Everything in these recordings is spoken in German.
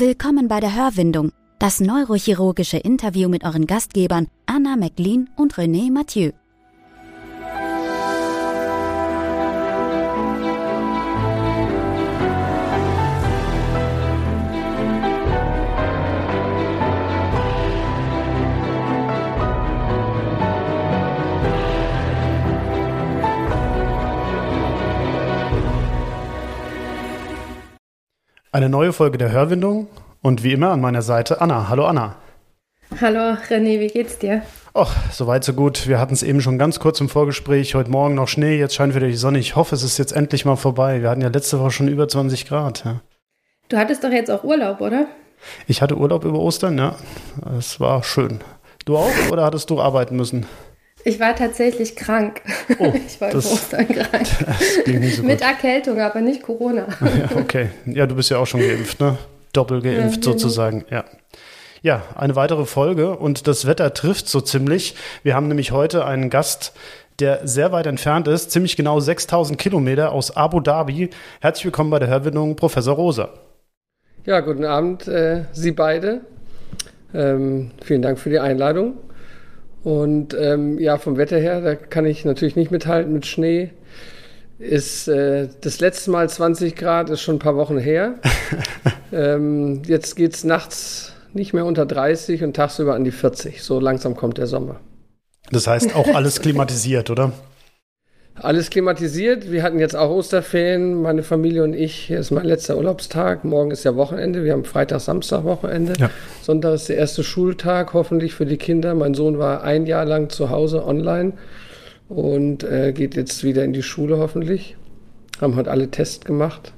Willkommen bei der Hörwindung, das neurochirurgische Interview mit euren Gastgebern Anna McLean und René Mathieu. Eine neue Folge der Hörwindung und wie immer an meiner Seite Anna. Hallo Anna. Hallo René, wie geht's dir? Och, soweit so gut. Wir hatten es eben schon ganz kurz im Vorgespräch. Heute Morgen noch Schnee, jetzt scheint wieder die Sonne. Ich hoffe, es ist jetzt endlich mal vorbei. Wir hatten ja letzte Woche schon über 20 Grad. Ja. Du hattest doch jetzt auch Urlaub, oder? Ich hatte Urlaub über Ostern, ja. Es war schön. Du auch oder hattest du arbeiten müssen? Ich war tatsächlich krank. Oh, ich war das, Ostern krank. Das ging nicht so Mit gut. Erkältung, aber nicht Corona. Ja, okay. Ja, du bist ja auch schon geimpft, ne? Doppel geimpft Ja, sozusagen, ja. Ja, eine weitere Folge und das Wetter trifft so ziemlich. Wir haben nämlich heute einen Gast, der sehr weit entfernt ist, ziemlich genau 6000 Kilometer aus Abu Dhabi. Herzlich willkommen bei der Hörwindung, Professor Rosa. Ja, guten Abend, äh, Sie beide. Ähm, vielen Dank für die Einladung. Und ähm, ja, vom Wetter her, da kann ich natürlich nicht mithalten mit Schnee. Ist äh, das letzte Mal 20 Grad, ist schon ein paar Wochen her. ähm, jetzt geht es nachts nicht mehr unter 30 und tagsüber an die 40. So langsam kommt der Sommer. Das heißt auch alles klimatisiert, oder? Alles klimatisiert. Wir hatten jetzt auch Osterferien, meine Familie und ich. Hier ist mein letzter Urlaubstag. Morgen ist ja Wochenende. Wir haben Freitag, Samstag Wochenende. Ja. Sonntag ist der erste Schultag, hoffentlich für die Kinder. Mein Sohn war ein Jahr lang zu Hause online und äh, geht jetzt wieder in die Schule hoffentlich. Haben heute alle Tests gemacht.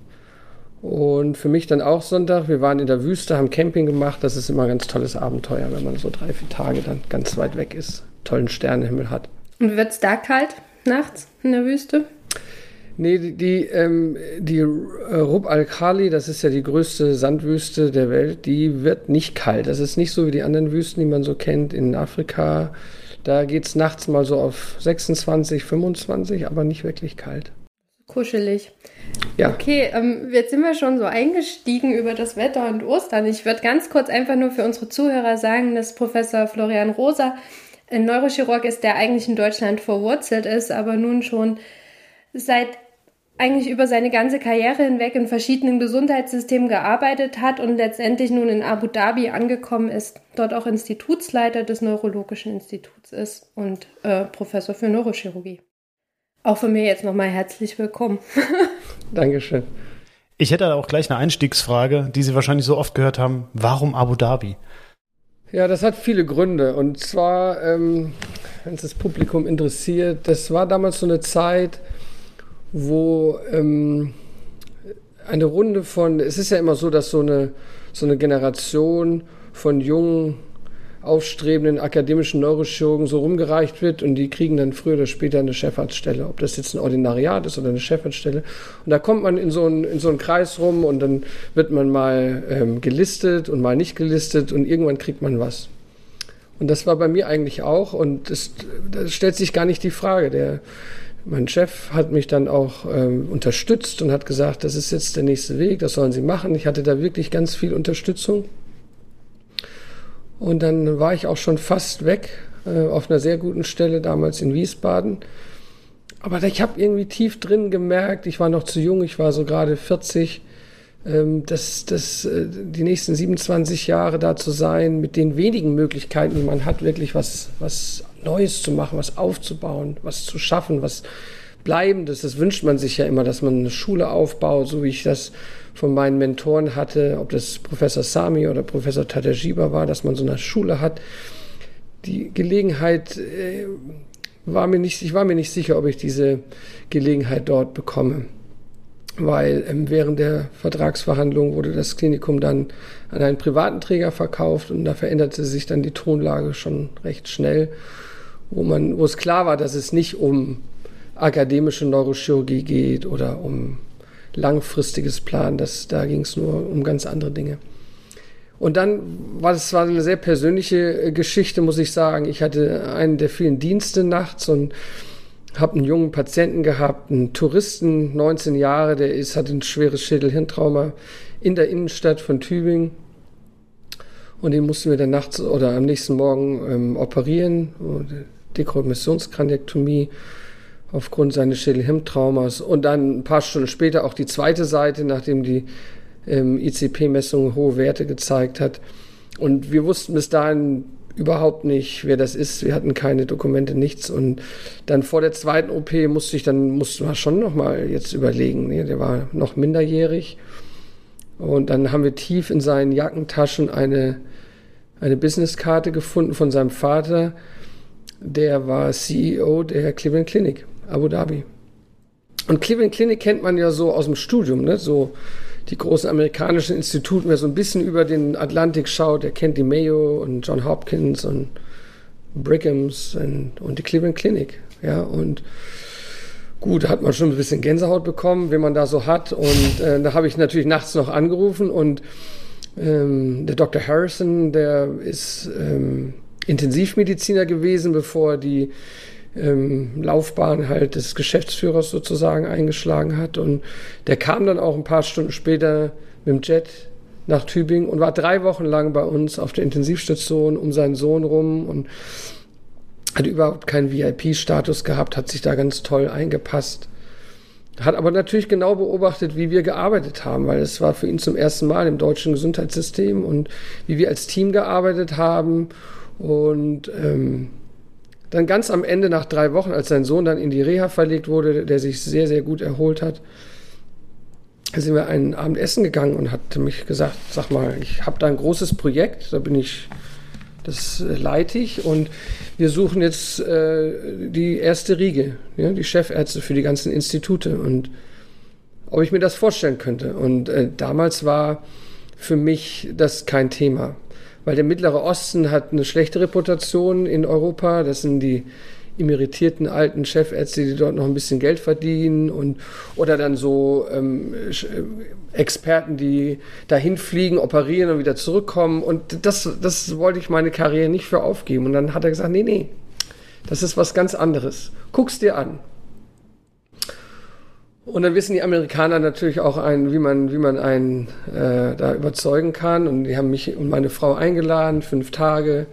Und für mich dann auch Sonntag. Wir waren in der Wüste, haben Camping gemacht. Das ist immer ein ganz tolles Abenteuer, wenn man so drei, vier Tage dann ganz weit weg ist, tollen Sternenhimmel hat. Und wird's da kalt nachts in der Wüste? Nee, die, die, ähm, die äh, Rub al-Khali, das ist ja die größte Sandwüste der Welt, die wird nicht kalt. Das ist nicht so wie die anderen Wüsten, die man so kennt in Afrika. Da geht es nachts mal so auf 26, 25, aber nicht wirklich kalt. Kuschelig. Ja, Okay, ähm, jetzt sind wir schon so eingestiegen über das Wetter und Ostern. Ich würde ganz kurz einfach nur für unsere Zuhörer sagen, dass Professor Florian Rosa ein Neurochirurg ist, der eigentlich in Deutschland verwurzelt ist, aber nun schon seit eigentlich über seine ganze Karriere hinweg in verschiedenen Gesundheitssystemen gearbeitet hat und letztendlich nun in Abu Dhabi angekommen ist, dort auch Institutsleiter des Neurologischen Instituts ist und äh, Professor für Neurochirurgie. Auch von mir jetzt nochmal herzlich willkommen. Dankeschön. Ich hätte auch gleich eine Einstiegsfrage, die Sie wahrscheinlich so oft gehört haben. Warum Abu Dhabi? Ja, das hat viele Gründe. Und zwar, ähm, wenn es das Publikum interessiert, das war damals so eine Zeit, wo ähm, eine Runde von, es ist ja immer so, dass so eine, so eine Generation von jungen, aufstrebenden akademischen Neurochirurgen so rumgereicht wird und die kriegen dann früher oder später eine Chefarztstelle, ob das jetzt ein Ordinariat ist oder eine Chefarztstelle. Und da kommt man in so einen, in so einen Kreis rum und dann wird man mal ähm, gelistet und mal nicht gelistet und irgendwann kriegt man was. Und das war bei mir eigentlich auch und es, da stellt sich gar nicht die Frage. Der, mein Chef hat mich dann auch ähm, unterstützt und hat gesagt, das ist jetzt der nächste Weg, das sollen Sie machen. Ich hatte da wirklich ganz viel Unterstützung. Und dann war ich auch schon fast weg, äh, auf einer sehr guten Stelle damals in Wiesbaden. Aber ich habe irgendwie tief drin gemerkt, ich war noch zu jung, ich war so gerade 40, ähm, dass, dass äh, die nächsten 27 Jahre da zu sein, mit den wenigen Möglichkeiten, die man hat, wirklich was, was Neues zu machen, was aufzubauen, was zu schaffen, was Bleibendes. Das wünscht man sich ja immer, dass man eine Schule aufbaut, so wie ich das von meinen Mentoren hatte, ob das Professor Sami oder Professor Tatajiba war, dass man so eine Schule hat. Die Gelegenheit äh, war mir nicht, ich war mir nicht sicher, ob ich diese Gelegenheit dort bekomme. Weil ähm, während der Vertragsverhandlung wurde das Klinikum dann an einen privaten Träger verkauft und da veränderte sich dann die Tonlage schon recht schnell, wo man, wo es klar war, dass es nicht um akademische Neurochirurgie geht oder um langfristiges Plan. Das, da ging es nur um ganz andere Dinge. Und dann war es war eine sehr persönliche äh, Geschichte, muss ich sagen. Ich hatte einen der vielen Dienste nachts und habe einen jungen Patienten gehabt, einen Touristen, 19 Jahre, der ist, hat ein schweres Schädelhirntrauma in der Innenstadt von Tübingen. Und den mussten wir dann nachts oder am nächsten Morgen ähm, operieren. Dekommissionskraniektomie aufgrund seines Schädelhirntraumas. Und dann ein paar Stunden später auch die zweite Seite, nachdem die ähm, ICP-Messung hohe Werte gezeigt hat. Und wir wussten bis dahin überhaupt nicht, wer das ist. Wir hatten keine Dokumente, nichts. Und dann vor der zweiten OP musste ich dann, musste man schon nochmal jetzt überlegen. Ne? Der war noch minderjährig. Und dann haben wir tief in seinen Jackentaschen eine, eine Businesskarte gefunden von seinem Vater. Der war CEO der Cleveland Clinic, Abu Dhabi. Und Cleveland Clinic kennt man ja so aus dem Studium, ne? so die großen amerikanischen Institute, wer so ein bisschen über den Atlantik schaut, der kennt die Mayo und John Hopkins und Brigham's und, und die Cleveland Clinic. Ja, und gut, hat man schon ein bisschen Gänsehaut bekommen, wenn man da so hat. Und äh, da habe ich natürlich nachts noch angerufen und ähm, der Dr. Harrison, der ist ähm, Intensivmediziner gewesen, bevor die ähm, Laufbahn halt des Geschäftsführers sozusagen eingeschlagen hat. Und der kam dann auch ein paar Stunden später mit dem Jet nach Tübingen und war drei Wochen lang bei uns auf der Intensivstation um seinen Sohn rum und hat überhaupt keinen VIP-Status gehabt, hat sich da ganz toll eingepasst. Hat aber natürlich genau beobachtet, wie wir gearbeitet haben, weil es war für ihn zum ersten Mal im deutschen Gesundheitssystem und wie wir als Team gearbeitet haben. Und ähm, dann ganz am Ende, nach drei Wochen, als sein Sohn dann in die Reha verlegt wurde, der sich sehr, sehr gut erholt hat, sind wir einen Abend essen gegangen und hat mich gesagt, sag mal, ich habe da ein großes Projekt, da bin ich, das leite ich und wir suchen jetzt äh, die erste Riege, ja, die Chefärzte für die ganzen Institute und ob ich mir das vorstellen könnte. Und äh, damals war für mich das kein Thema weil der Mittlere Osten hat eine schlechte Reputation in Europa. Das sind die emeritierten alten Chefärzte, die dort noch ein bisschen Geld verdienen und oder dann so ähm, äh, Experten, die dahin fliegen, operieren und wieder zurückkommen. Und das, das wollte ich meine Karriere nicht für aufgeben. Und dann hat er gesagt, nee, nee, das ist was ganz anderes. Guck's dir an. Und dann wissen die Amerikaner natürlich auch, ein, wie man, wie man einen äh, da überzeugen kann. Und die haben mich und meine Frau eingeladen, fünf Tage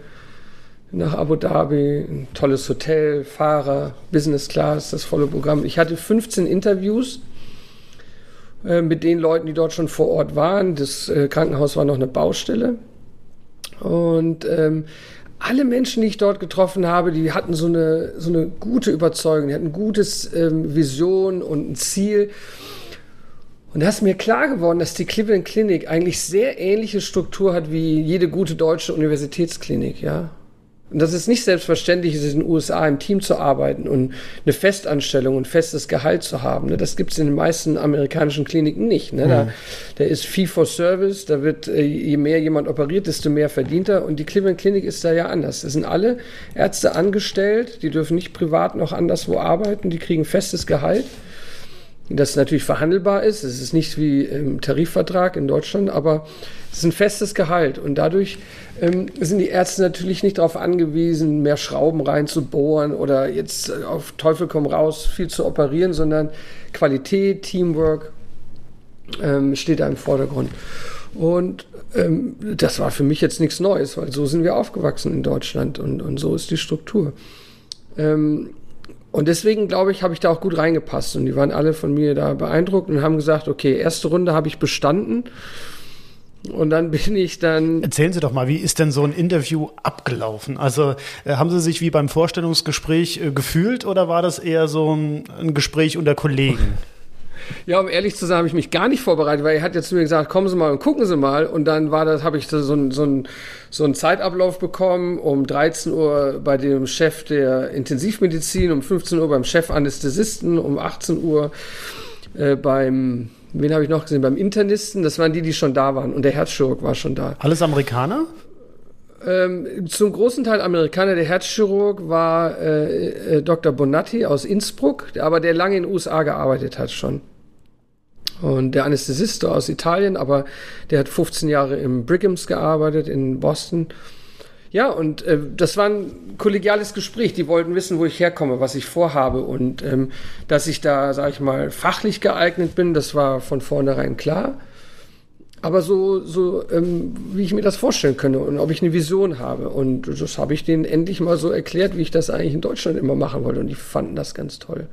nach Abu Dhabi, ein tolles Hotel, Fahrer, Business Class, das volle Programm. Ich hatte 15 Interviews äh, mit den Leuten, die dort schon vor Ort waren. Das äh, Krankenhaus war noch eine Baustelle. Und ähm, alle Menschen, die ich dort getroffen habe, die hatten so eine, so eine gute Überzeugung, die hatten eine gute ähm, Vision und ein Ziel. Und da ist mir klar geworden, dass die Cleveland Clinic eigentlich sehr ähnliche Struktur hat wie jede gute deutsche Universitätsklinik, ja. Und das ist nicht selbstverständlich, ist in den USA im Team zu arbeiten und eine Festanstellung und festes Gehalt zu haben. Ne? Das gibt es in den meisten amerikanischen Kliniken nicht. Ne? Da, mhm. da ist Fee for Service, da wird, äh, je mehr jemand operiert, desto mehr verdient er. Und die Cleveland Clinic ist da ja anders. Da sind alle Ärzte angestellt, die dürfen nicht privat noch anderswo arbeiten, die kriegen festes Gehalt das natürlich verhandelbar ist. Es ist nicht wie im Tarifvertrag in Deutschland, aber es ist ein festes Gehalt. Und dadurch ähm, sind die Ärzte natürlich nicht darauf angewiesen, mehr Schrauben reinzubohren oder jetzt äh, auf Teufel komm raus viel zu operieren, sondern Qualität, Teamwork ähm, steht da im Vordergrund. Und ähm, das war für mich jetzt nichts Neues, weil so sind wir aufgewachsen in Deutschland und, und so ist die Struktur. Ähm, und deswegen, glaube ich, habe ich da auch gut reingepasst. Und die waren alle von mir da beeindruckt und haben gesagt, okay, erste Runde habe ich bestanden. Und dann bin ich dann. Erzählen Sie doch mal, wie ist denn so ein Interview abgelaufen? Also äh, haben Sie sich wie beim Vorstellungsgespräch äh, gefühlt oder war das eher so ein, ein Gespräch unter Kollegen? Ja, um ehrlich zu sein, habe ich mich gar nicht vorbereitet, weil er hat jetzt zu mir gesagt, kommen Sie mal und gucken Sie mal. Und dann war das, habe ich so, so, so einen Zeitablauf bekommen, um 13 Uhr bei dem Chef der Intensivmedizin, um 15 Uhr beim Chefanästhesisten, um 18 Uhr äh, beim, wen habe ich noch gesehen, beim Internisten. Das waren die, die schon da waren. Und der Herzchirurg war schon da. Alles Amerikaner? Ähm, zum großen Teil Amerikaner. Der Herzchirurg war äh, äh, Dr. Bonatti aus Innsbruck, aber der lange in den USA gearbeitet hat schon. Und der Anästhesist aus Italien, aber der hat 15 Jahre im Brighams gearbeitet in Boston. Ja, und äh, das war ein kollegiales Gespräch. Die wollten wissen, wo ich herkomme, was ich vorhabe. Und ähm, dass ich da, sag ich mal, fachlich geeignet bin, das war von vornherein klar. aber so, so ähm, wie ich mir das vorstellen könnte und ob ich eine Vision habe. Und das habe ich denen endlich mal so erklärt, wie ich das eigentlich in Deutschland immer machen wollte. Und die fanden das ganz toll.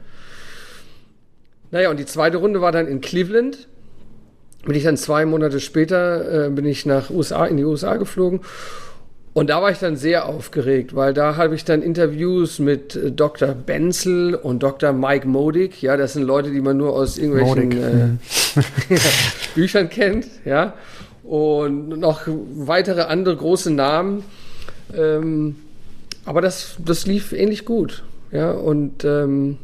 Naja, und die zweite Runde war dann in Cleveland. Bin ich dann zwei Monate später, äh, bin ich nach USA, in die USA geflogen. Und da war ich dann sehr aufgeregt, weil da habe ich dann Interviews mit äh, Dr. Benzel und Dr. Mike Modig. Ja, das sind Leute, die man nur aus irgendwelchen äh, Büchern kennt. Ja, und noch weitere andere große Namen. Ähm, aber das, das lief ähnlich gut. Ja, und ähm,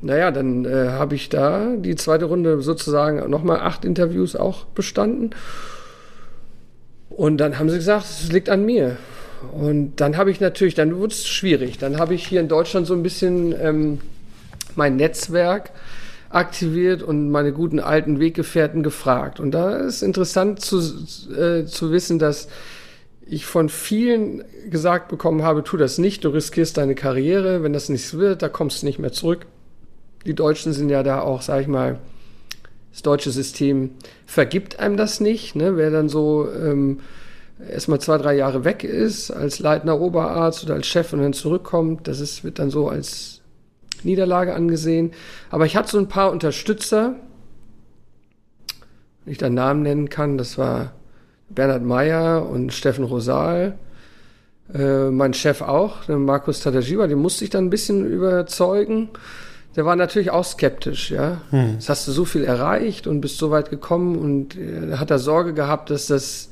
naja, dann äh, habe ich da die zweite Runde sozusagen nochmal acht Interviews auch bestanden. Und dann haben sie gesagt, es liegt an mir. Und dann habe ich natürlich, dann wurde es schwierig. Dann habe ich hier in Deutschland so ein bisschen ähm, mein Netzwerk aktiviert und meine guten alten Weggefährten gefragt. Und da ist interessant zu, äh, zu wissen, dass ich von vielen gesagt bekommen habe, tu das nicht, du riskierst deine Karriere, wenn das nichts wird, da kommst du nicht mehr zurück die Deutschen sind ja da auch, sag ich mal, das deutsche System vergibt einem das nicht. Ne? Wer dann so ähm, erstmal zwei, drei Jahre weg ist, als leitender Oberarzt oder als Chef und dann zurückkommt, das ist, wird dann so als Niederlage angesehen. Aber ich hatte so ein paar Unterstützer, wenn ich da Namen nennen kann, das war Bernhard Meyer und Steffen Rosal. Äh, mein Chef auch, Markus Tadajiba, den musste ich dann ein bisschen überzeugen der war natürlich auch skeptisch, ja. Hm. Jetzt hast du so viel erreicht und bist so weit gekommen und äh, hat er Sorge gehabt, dass das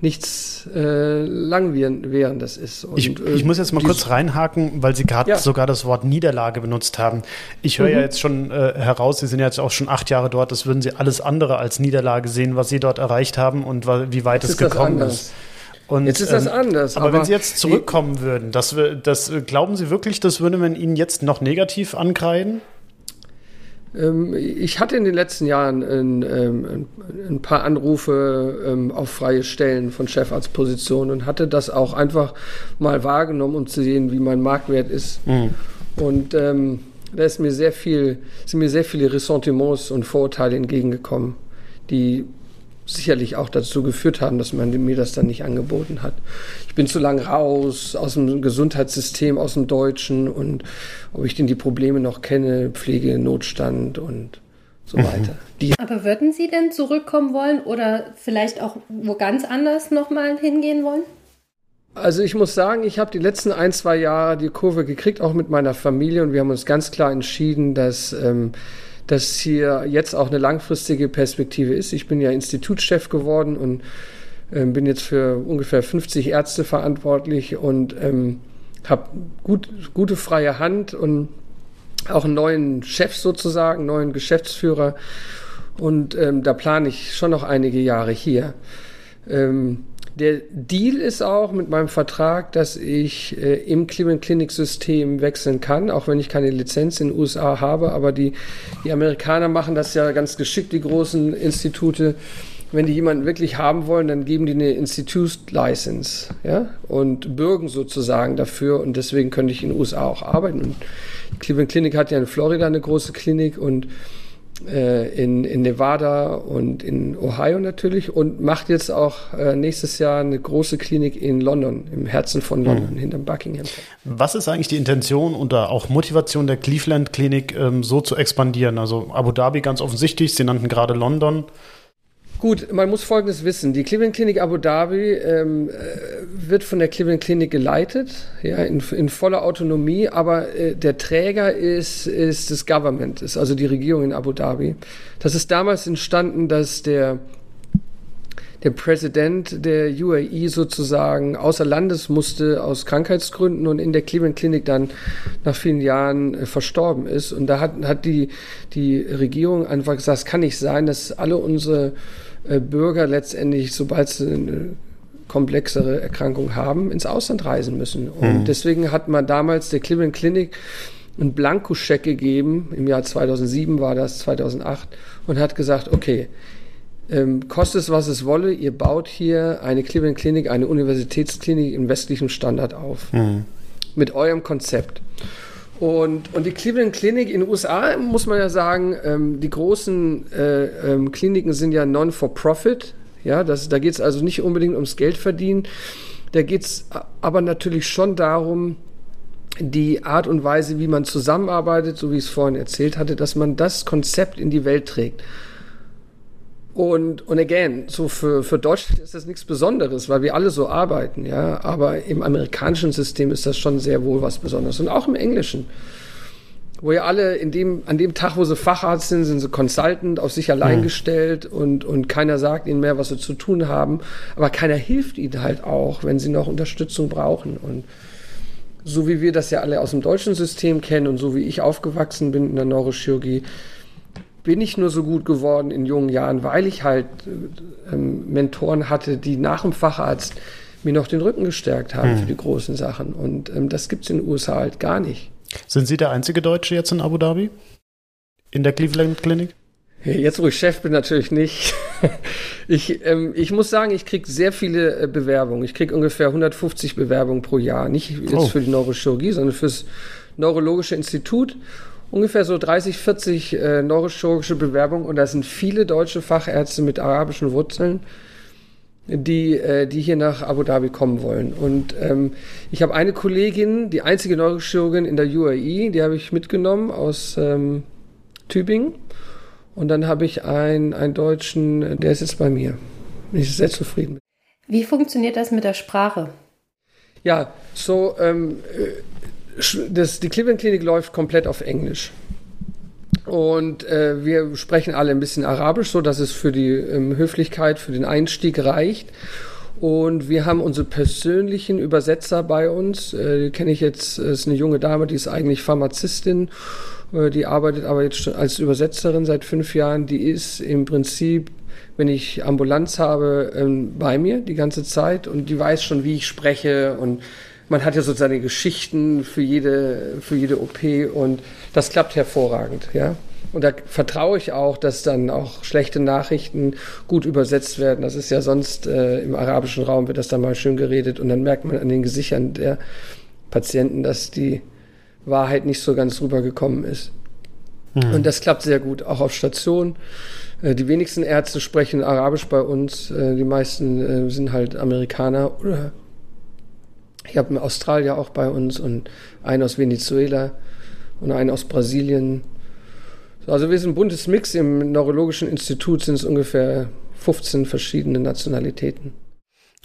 nichts äh, langwährendes ist. Und, ich, ich muss jetzt mal kurz reinhaken, weil Sie gerade ja. sogar das Wort Niederlage benutzt haben. Ich höre mhm. ja jetzt schon äh, heraus, Sie sind jetzt auch schon acht Jahre dort, das würden Sie alles andere als Niederlage sehen, was Sie dort erreicht haben und wie weit das es gekommen ist. Und, jetzt ist das ähm, anders. Aber, aber, wenn Sie jetzt zurückkommen würden, das, das, glauben Sie wirklich, das würde man Ihnen jetzt noch negativ ankreiden? Ähm, ich hatte in den letzten Jahren ein, ähm, ein paar Anrufe auf freie Stellen von Chefarztpositionen und hatte das auch einfach mal wahrgenommen, um zu sehen, wie mein Marktwert ist. Mhm. Und ähm, da ist mir sehr viel, sind mir sehr viele Ressentiments und Vorurteile entgegengekommen, die sicherlich auch dazu geführt haben, dass man mir das dann nicht angeboten hat. Ich bin zu lang raus aus dem Gesundheitssystem, aus dem Deutschen und ob ich denn die Probleme noch kenne, Pflege, Notstand und so mhm. weiter. Die Aber würden Sie denn zurückkommen wollen oder vielleicht auch wo ganz anders nochmal hingehen wollen? Also ich muss sagen, ich habe die letzten ein, zwei Jahre die Kurve gekriegt, auch mit meiner Familie und wir haben uns ganz klar entschieden, dass ähm, dass hier jetzt auch eine langfristige Perspektive ist. Ich bin ja Institutschef geworden und äh, bin jetzt für ungefähr 50 Ärzte verantwortlich und ähm, habe gut, gute freie Hand und auch einen neuen Chef sozusagen, neuen Geschäftsführer. Und ähm, da plane ich schon noch einige Jahre hier. Ähm, der Deal ist auch mit meinem Vertrag, dass ich äh, im Cleveland Clinic System wechseln kann, auch wenn ich keine Lizenz in den USA habe. Aber die, die Amerikaner machen das ja ganz geschickt, die großen Institute. Wenn die jemanden wirklich haben wollen, dann geben die eine Institute License, ja, und bürgen sozusagen dafür. Und deswegen könnte ich in den USA auch arbeiten. Und Cleveland Clinic hat ja in Florida eine große Klinik und in, in Nevada und in Ohio natürlich und macht jetzt auch äh, nächstes Jahr eine große Klinik in London, im Herzen von London, mhm. hinterm Buckingham. Was ist eigentlich die Intention und auch Motivation der Cleveland Klinik, ähm, so zu expandieren? Also Abu Dhabi ganz offensichtlich, Sie nannten gerade London. Gut, man muss Folgendes wissen. Die Cleveland Clinic Abu Dhabi ähm, äh, wird von der Cleveland Clinic geleitet, ja, in, in voller Autonomie, aber äh, der Träger ist, ist das Government, ist also die Regierung in Abu Dhabi. Das ist damals entstanden, dass der, der Präsident der UAE sozusagen außer Landes musste aus Krankheitsgründen und in der Cleveland Clinic dann nach vielen Jahren äh, verstorben ist. Und da hat, hat die, die Regierung einfach gesagt, es kann nicht sein, dass alle unsere Bürger letztendlich, sobald sie eine komplexere Erkrankung haben, ins Ausland reisen müssen. Und mhm. deswegen hat man damals der Cleveland Clinic einen Blankoscheck gegeben, im Jahr 2007 war das, 2008, und hat gesagt, okay, ähm, kostet es, was es wolle, ihr baut hier eine Cleveland Clinic, eine Universitätsklinik im westlichen Standard auf. Mhm. Mit eurem Konzept. Und, und die Cleveland Clinic in den USA, muss man ja sagen, ähm, die großen äh, ähm, Kliniken sind ja non-for-profit. Ja, das, da geht es also nicht unbedingt ums Geld verdienen. Da geht es aber natürlich schon darum, die Art und Weise, wie man zusammenarbeitet, so wie ich es vorhin erzählt hatte, dass man das Konzept in die Welt trägt. Und, und again, so für, für Deutschland ist das nichts Besonderes, weil wir alle so arbeiten, ja. Aber im amerikanischen System ist das schon sehr wohl was Besonderes. Und auch im Englischen. Wo ja alle in dem, an dem Tag, wo sie Facharzt sind, sind sie Consultant, auf sich allein mhm. gestellt und, und keiner sagt ihnen mehr, was sie zu tun haben. Aber keiner hilft ihnen halt auch, wenn sie noch Unterstützung brauchen. Und so wie wir das ja alle aus dem deutschen System kennen und so wie ich aufgewachsen bin in der Neurochirurgie, bin ich nur so gut geworden in jungen Jahren, weil ich halt äh, ähm, Mentoren hatte, die nach dem Facharzt mir noch den Rücken gestärkt haben hm. für die großen Sachen. Und ähm, das gibt es in den USA halt gar nicht. Sind Sie der einzige Deutsche jetzt in Abu Dhabi? In der Cleveland Clinic? Jetzt, wo ich Chef bin, natürlich nicht. Ich, ähm, ich muss sagen, ich kriege sehr viele äh, Bewerbungen. Ich kriege ungefähr 150 Bewerbungen pro Jahr. Nicht jetzt oh. für die Neurochirurgie, sondern fürs Neurologische Institut ungefähr so 30, 40 äh, neurochirurgische Bewerbungen und da sind viele deutsche Fachärzte mit arabischen Wurzeln, die, äh, die hier nach Abu Dhabi kommen wollen. Und ähm, ich habe eine Kollegin, die einzige Neurochirurgin in der UAE, die habe ich mitgenommen aus ähm, Tübingen. Und dann habe ich einen, einen Deutschen, der ist jetzt bei mir. Bin ich sehr zufrieden. Wie funktioniert das mit der Sprache? Ja, so ähm, das, die Cleveland Klinik läuft komplett auf Englisch. Und äh, wir sprechen alle ein bisschen Arabisch, so dass es für die ähm, Höflichkeit, für den Einstieg reicht. Und wir haben unsere persönlichen Übersetzer bei uns. Äh, die kenne ich jetzt, ist eine junge Dame, die ist eigentlich Pharmazistin. Äh, die arbeitet aber jetzt schon als Übersetzerin seit fünf Jahren. Die ist im Prinzip, wenn ich Ambulanz habe, ähm, bei mir die ganze Zeit und die weiß schon, wie ich spreche und man hat ja so seine Geschichten für jede, für jede OP und das klappt hervorragend, ja. Und da vertraue ich auch, dass dann auch schlechte Nachrichten gut übersetzt werden. Das ist ja sonst äh, im arabischen Raum wird das dann mal schön geredet und dann merkt man an den Gesichtern der Patienten, dass die Wahrheit nicht so ganz rübergekommen ist. Mhm. Und das klappt sehr gut, auch auf Station. Äh, die wenigsten Ärzte sprechen Arabisch bei uns. Äh, die meisten äh, sind halt Amerikaner oder ich habe einen Australier auch bei uns und einen aus Venezuela und einen aus Brasilien. Also wir sind ein buntes Mix. Im Neurologischen Institut sind es ungefähr 15 verschiedene Nationalitäten.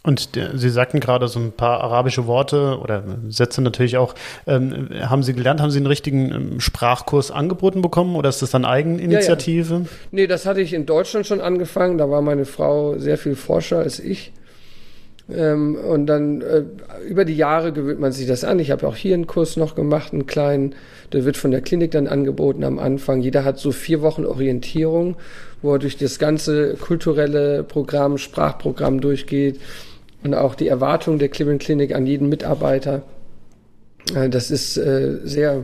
Und der, Sie sagten gerade so ein paar arabische Worte oder Sätze natürlich auch. Ähm, haben Sie gelernt, haben Sie einen richtigen ähm, Sprachkurs angeboten bekommen oder ist das dann Eigeninitiative? Ja, ja. Nee, das hatte ich in Deutschland schon angefangen. Da war meine Frau sehr viel forscher als ich. Ähm, und dann äh, über die Jahre gewöhnt man sich das an. Ich habe auch hier einen Kurs noch gemacht, einen kleinen. Der wird von der Klinik dann angeboten am Anfang. Jeder hat so vier Wochen Orientierung, wo er durch das ganze kulturelle Programm, Sprachprogramm durchgeht und auch die Erwartungen der Cleveland Klinik an jeden Mitarbeiter. Äh, das ist äh, sehr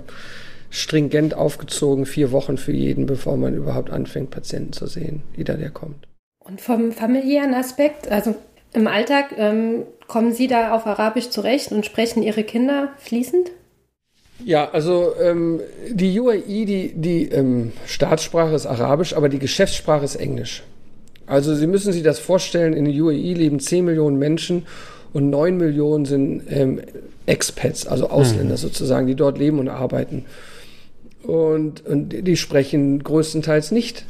stringent aufgezogen, vier Wochen für jeden, bevor man überhaupt anfängt, Patienten zu sehen, jeder, der kommt. Und vom familiären Aspekt, also im Alltag ähm, kommen Sie da auf Arabisch zurecht und sprechen Ihre Kinder fließend? Ja, also ähm, die UAE, die, die ähm, Staatssprache ist Arabisch, aber die Geschäftssprache ist Englisch. Also Sie müssen sich das vorstellen, in der UAE leben 10 Millionen Menschen und 9 Millionen sind ähm, Expats, also Ausländer mhm. sozusagen, die dort leben und arbeiten. Und, und die sprechen größtenteils nicht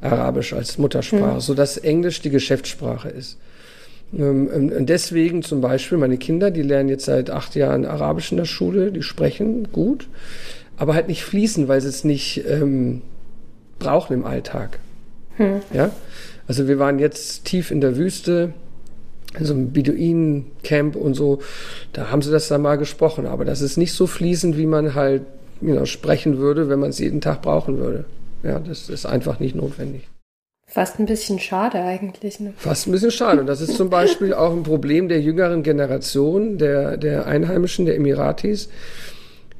Arabisch als Muttersprache, mhm. sodass Englisch die Geschäftssprache ist. Ähm, und deswegen zum Beispiel meine Kinder, die lernen jetzt seit acht Jahren Arabisch in der Schule, die sprechen gut, aber halt nicht fließen, weil sie es nicht ähm, brauchen im Alltag. Hm. Ja? Also wir waren jetzt tief in der Wüste, in so einem Beduinen-Camp und so, da haben sie das dann mal gesprochen, aber das ist nicht so fließend, wie man halt you know, sprechen würde, wenn man es jeden Tag brauchen würde. Ja, das ist einfach nicht notwendig. Fast ein bisschen schade eigentlich. Ne? Fast ein bisschen schade. Und das ist zum Beispiel auch ein Problem der jüngeren Generation, der, der Einheimischen, der Emiratis.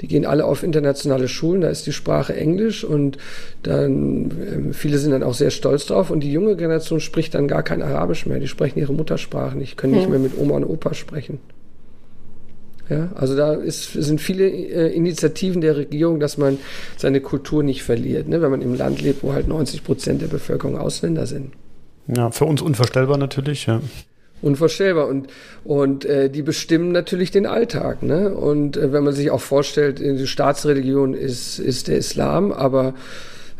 Die gehen alle auf internationale Schulen, da ist die Sprache Englisch und dann, ähm, viele sind dann auch sehr stolz drauf und die junge Generation spricht dann gar kein Arabisch mehr, die sprechen ihre Muttersprache nicht, können nicht hm. mehr mit Oma und Opa sprechen. Ja, also da ist, sind viele äh, Initiativen der Regierung, dass man seine Kultur nicht verliert, ne? wenn man im Land lebt, wo halt 90 Prozent der Bevölkerung Ausländer sind. Ja, für uns unvorstellbar natürlich, ja. Unvorstellbar. Und, und äh, die bestimmen natürlich den Alltag. Ne? Und äh, wenn man sich auch vorstellt, die Staatsreligion ist, ist der Islam, aber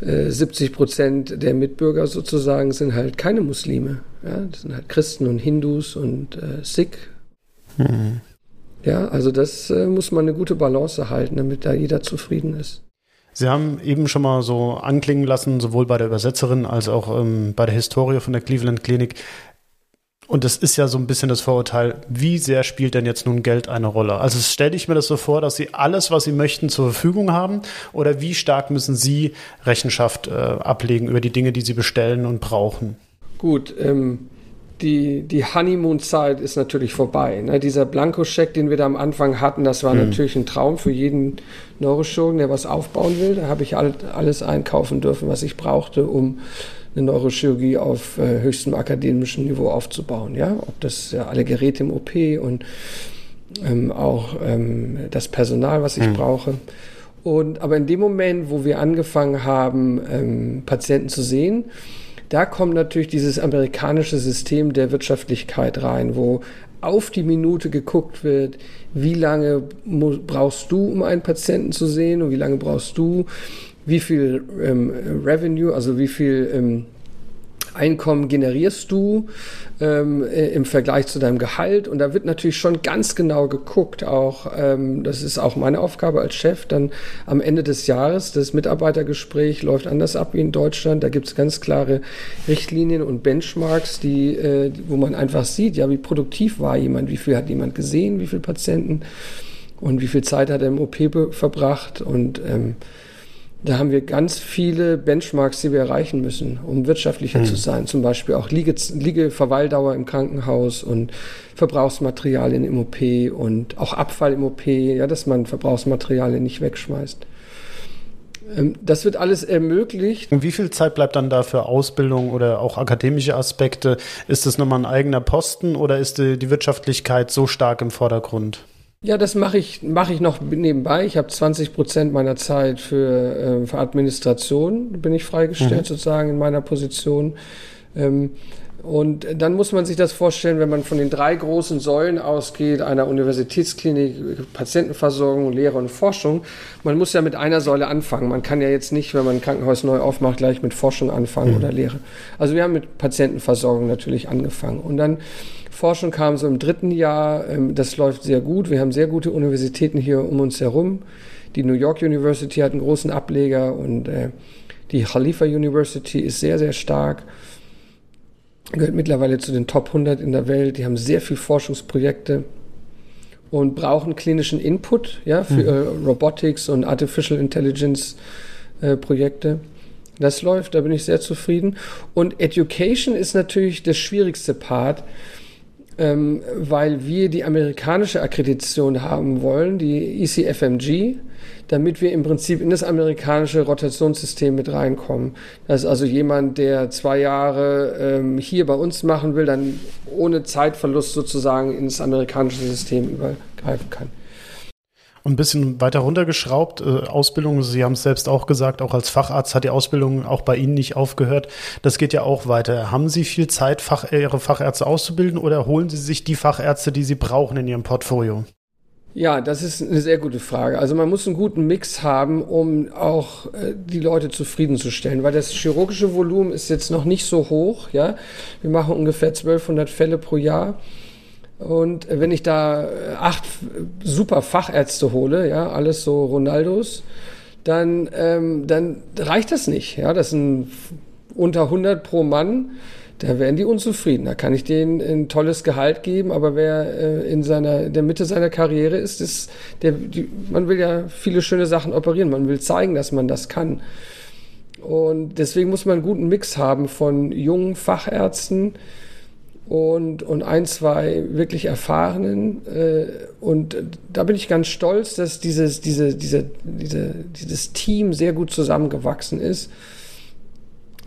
äh, 70 Prozent der Mitbürger sozusagen sind halt keine Muslime. Ja? Das sind halt Christen und Hindus und äh, Sikh. Mhm. Ja, also das äh, muss man eine gute Balance halten, damit da jeder zufrieden ist. Sie haben eben schon mal so anklingen lassen, sowohl bei der Übersetzerin als auch ähm, bei der Historie von der Cleveland Klinik. Und das ist ja so ein bisschen das Vorurteil, wie sehr spielt denn jetzt nun Geld eine Rolle? Also stelle ich mir das so vor, dass Sie alles, was Sie möchten, zur Verfügung haben? Oder wie stark müssen Sie Rechenschaft äh, ablegen über die Dinge, die Sie bestellen und brauchen? Gut, ähm, die, die Honeymoon-Zeit ist natürlich vorbei. Ne? Dieser Blankoscheck, den wir da am Anfang hatten, das war mhm. natürlich ein Traum für jeden Neurochirurgen, der was aufbauen will. Da habe ich alles einkaufen dürfen, was ich brauchte, um eine Neurochirurgie auf äh, höchstem akademischen Niveau aufzubauen. Ja? Ob das ja alle Geräte im OP und ähm, auch ähm, das Personal, was ich mhm. brauche. Und, aber in dem Moment, wo wir angefangen haben, ähm, Patienten zu sehen, da kommt natürlich dieses amerikanische System der Wirtschaftlichkeit rein, wo auf die Minute geguckt wird, wie lange brauchst du, um einen Patienten zu sehen und wie lange brauchst du, wie viel ähm, Revenue, also wie viel ähm, Einkommen generierst du ähm, äh, im Vergleich zu deinem Gehalt? Und da wird natürlich schon ganz genau geguckt, auch ähm, das ist auch meine Aufgabe als Chef, dann am Ende des Jahres, das Mitarbeitergespräch läuft anders ab wie in Deutschland. Da gibt es ganz klare Richtlinien und Benchmarks, die, äh, wo man einfach sieht, ja, wie produktiv war jemand, wie viel hat jemand gesehen, wie viele Patienten und wie viel Zeit hat er im OP verbracht und ähm, da haben wir ganz viele Benchmarks, die wir erreichen müssen, um wirtschaftlicher mhm. zu sein. Zum Beispiel auch Liege, Liegeverweildauer im Krankenhaus und Verbrauchsmaterialien im OP und auch Abfall im OP, ja, dass man Verbrauchsmaterialien nicht wegschmeißt. Ähm, das wird alles ermöglicht. Und wie viel Zeit bleibt dann da für Ausbildung oder auch akademische Aspekte? Ist das nochmal ein eigener Posten oder ist die Wirtschaftlichkeit so stark im Vordergrund? Ja, das mache ich, mache ich noch nebenbei. Ich habe 20 Prozent meiner Zeit für, äh, für Administration, bin ich freigestellt mhm. sozusagen in meiner Position. Ähm, und dann muss man sich das vorstellen, wenn man von den drei großen Säulen ausgeht, einer Universitätsklinik, Patientenversorgung, Lehre und Forschung. Man muss ja mit einer Säule anfangen. Man kann ja jetzt nicht, wenn man ein Krankenhaus neu aufmacht, gleich mit Forschung anfangen mhm. oder Lehre. Also wir haben mit Patientenversorgung natürlich angefangen. Und dann Forschung kam so im dritten Jahr. Ähm, das läuft sehr gut. Wir haben sehr gute Universitäten hier um uns herum. Die New York University hat einen großen Ableger und äh, die Khalifa University ist sehr, sehr stark. Gehört mittlerweile zu den Top 100 in der Welt. Die haben sehr viele Forschungsprojekte und brauchen klinischen Input ja, für mhm. Robotics und Artificial Intelligence äh, Projekte. Das läuft, da bin ich sehr zufrieden. Und Education ist natürlich das schwierigste Part ähm, weil wir die amerikanische Akkreditation haben wollen, die ECFMG, damit wir im Prinzip in das amerikanische Rotationssystem mit reinkommen. Das ist also jemand, der zwei Jahre ähm, hier bei uns machen will, dann ohne Zeitverlust sozusagen ins amerikanische System übergreifen kann. Ein bisschen weiter runtergeschraubt, äh, Ausbildung, Sie haben es selbst auch gesagt, auch als Facharzt hat die Ausbildung auch bei Ihnen nicht aufgehört. Das geht ja auch weiter. Haben Sie viel Zeit, Fach, Ihre Fachärzte auszubilden oder holen Sie sich die Fachärzte, die Sie brauchen in Ihrem Portfolio? Ja, das ist eine sehr gute Frage. Also man muss einen guten Mix haben, um auch äh, die Leute zufriedenzustellen, weil das chirurgische Volumen ist jetzt noch nicht so hoch. Ja, wir machen ungefähr 1200 Fälle pro Jahr. Und wenn ich da acht super Fachärzte hole, ja, alles so Ronaldos, dann, ähm, dann reicht das nicht. Ja, das sind unter 100 pro Mann. Da werden die unzufrieden. Da kann ich denen ein tolles Gehalt geben, aber wer äh, in seiner der Mitte seiner Karriere ist, ist der, die, man will ja viele schöne Sachen operieren. Man will zeigen, dass man das kann. Und deswegen muss man einen guten Mix haben von jungen Fachärzten, und, und ein, zwei wirklich erfahrenen. Äh, und da bin ich ganz stolz, dass dieses, diese, diese, diese, dieses Team sehr gut zusammengewachsen ist.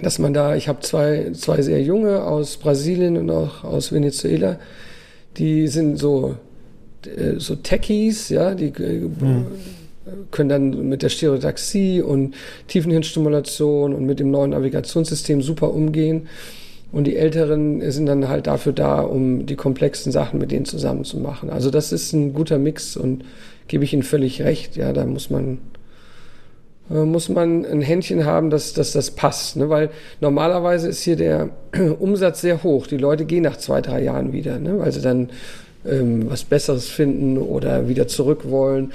Dass man da, ich habe zwei, zwei sehr junge aus Brasilien und auch aus Venezuela, die sind so äh, so Techies, ja, die mhm. können dann mit der Stereotaxie und Tiefenhirnstimulation und mit dem neuen Navigationssystem super umgehen. Und die Älteren sind dann halt dafür da, um die komplexen Sachen mit denen zusammen zu machen. Also das ist ein guter Mix und gebe ich Ihnen völlig recht. Ja, da muss man äh, muss man ein Händchen haben, dass, dass das passt. Ne? Weil normalerweise ist hier der Umsatz sehr hoch. Die Leute gehen nach zwei, drei Jahren wieder, ne? weil sie dann ähm, was Besseres finden oder wieder zurück wollen.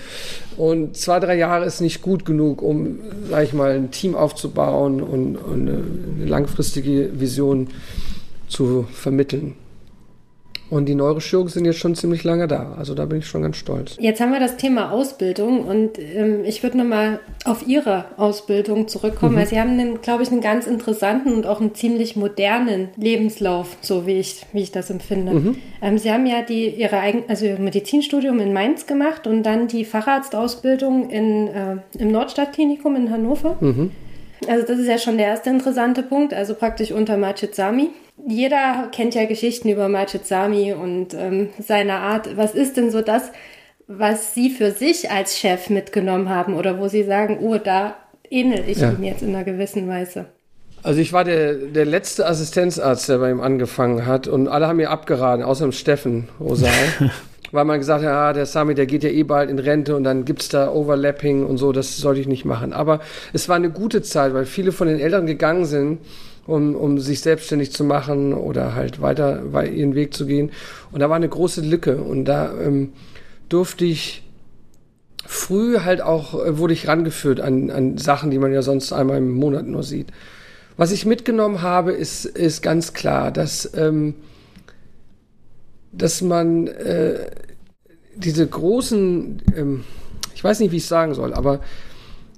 Und zwei, drei Jahre ist nicht gut genug, um, sag ich mal, ein Team aufzubauen und, und eine langfristige Vision zu vermitteln. Und die Neurochirurgen sind jetzt schon ziemlich lange da. Also da bin ich schon ganz stolz. Jetzt haben wir das Thema Ausbildung und ähm, ich würde nochmal auf Ihre Ausbildung zurückkommen, mhm. weil Sie haben, glaube ich, einen ganz interessanten und auch einen ziemlich modernen Lebenslauf, so wie ich, wie ich das empfinde. Mhm. Ähm, Sie haben ja die, Ihre eigen, also Ihr Medizinstudium in Mainz gemacht und dann die Facharztausbildung in, äh, im Nordstadtklinikum in Hannover. Mhm. Also das ist ja schon der erste interessante Punkt, also praktisch unter Majid Sami jeder kennt ja Geschichten über Majid Sami und ähm, seine Art. Was ist denn so das, was Sie für sich als Chef mitgenommen haben oder wo Sie sagen, oh, da ähnel ich ja. ihm jetzt in einer gewissen Weise? Also ich war der, der letzte Assistenzarzt, der bei ihm angefangen hat und alle haben mir abgeraten, außer dem Steffen Rosal. weil man gesagt hat, ja, der Sami, der geht ja eh bald in Rente und dann gibt es da Overlapping und so, das sollte ich nicht machen. Aber es war eine gute Zeit, weil viele von den Eltern gegangen sind um, um sich selbstständig zu machen oder halt weiter ihren Weg zu gehen. Und da war eine große Lücke und da ähm, durfte ich früh halt auch, äh, wurde ich rangeführt an, an Sachen, die man ja sonst einmal im Monat nur sieht. Was ich mitgenommen habe, ist, ist ganz klar, dass, ähm, dass man äh, diese großen, ähm, ich weiß nicht, wie ich es sagen soll, aber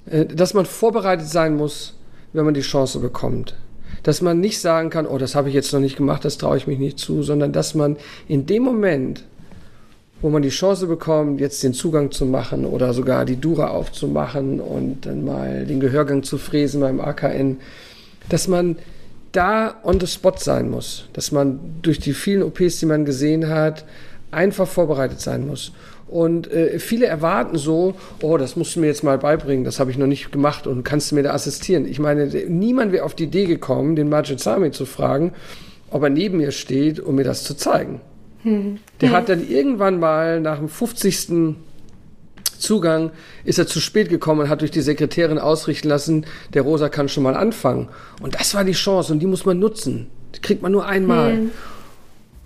äh, dass man vorbereitet sein muss, wenn man die Chance bekommt dass man nicht sagen kann, oh, das habe ich jetzt noch nicht gemacht, das traue ich mich nicht zu, sondern dass man in dem Moment, wo man die Chance bekommt, jetzt den Zugang zu machen oder sogar die Dura aufzumachen und dann mal den Gehörgang zu fräsen beim AKN, dass man da on the spot sein muss, dass man durch die vielen OPs, die man gesehen hat, einfach vorbereitet sein muss. Und äh, viele erwarten so, oh, das musst du mir jetzt mal beibringen, das habe ich noch nicht gemacht und kannst du mir da assistieren. Ich meine, niemand wäre auf die Idee gekommen, den Majid Sami zu fragen, ob er neben mir steht, um mir das zu zeigen. Hm. Der hm. hat dann irgendwann mal nach dem 50. Zugang ist er zu spät gekommen und hat durch die Sekretärin ausrichten lassen, der Rosa kann schon mal anfangen. Und das war die Chance und die muss man nutzen. Die kriegt man nur einmal. Hm.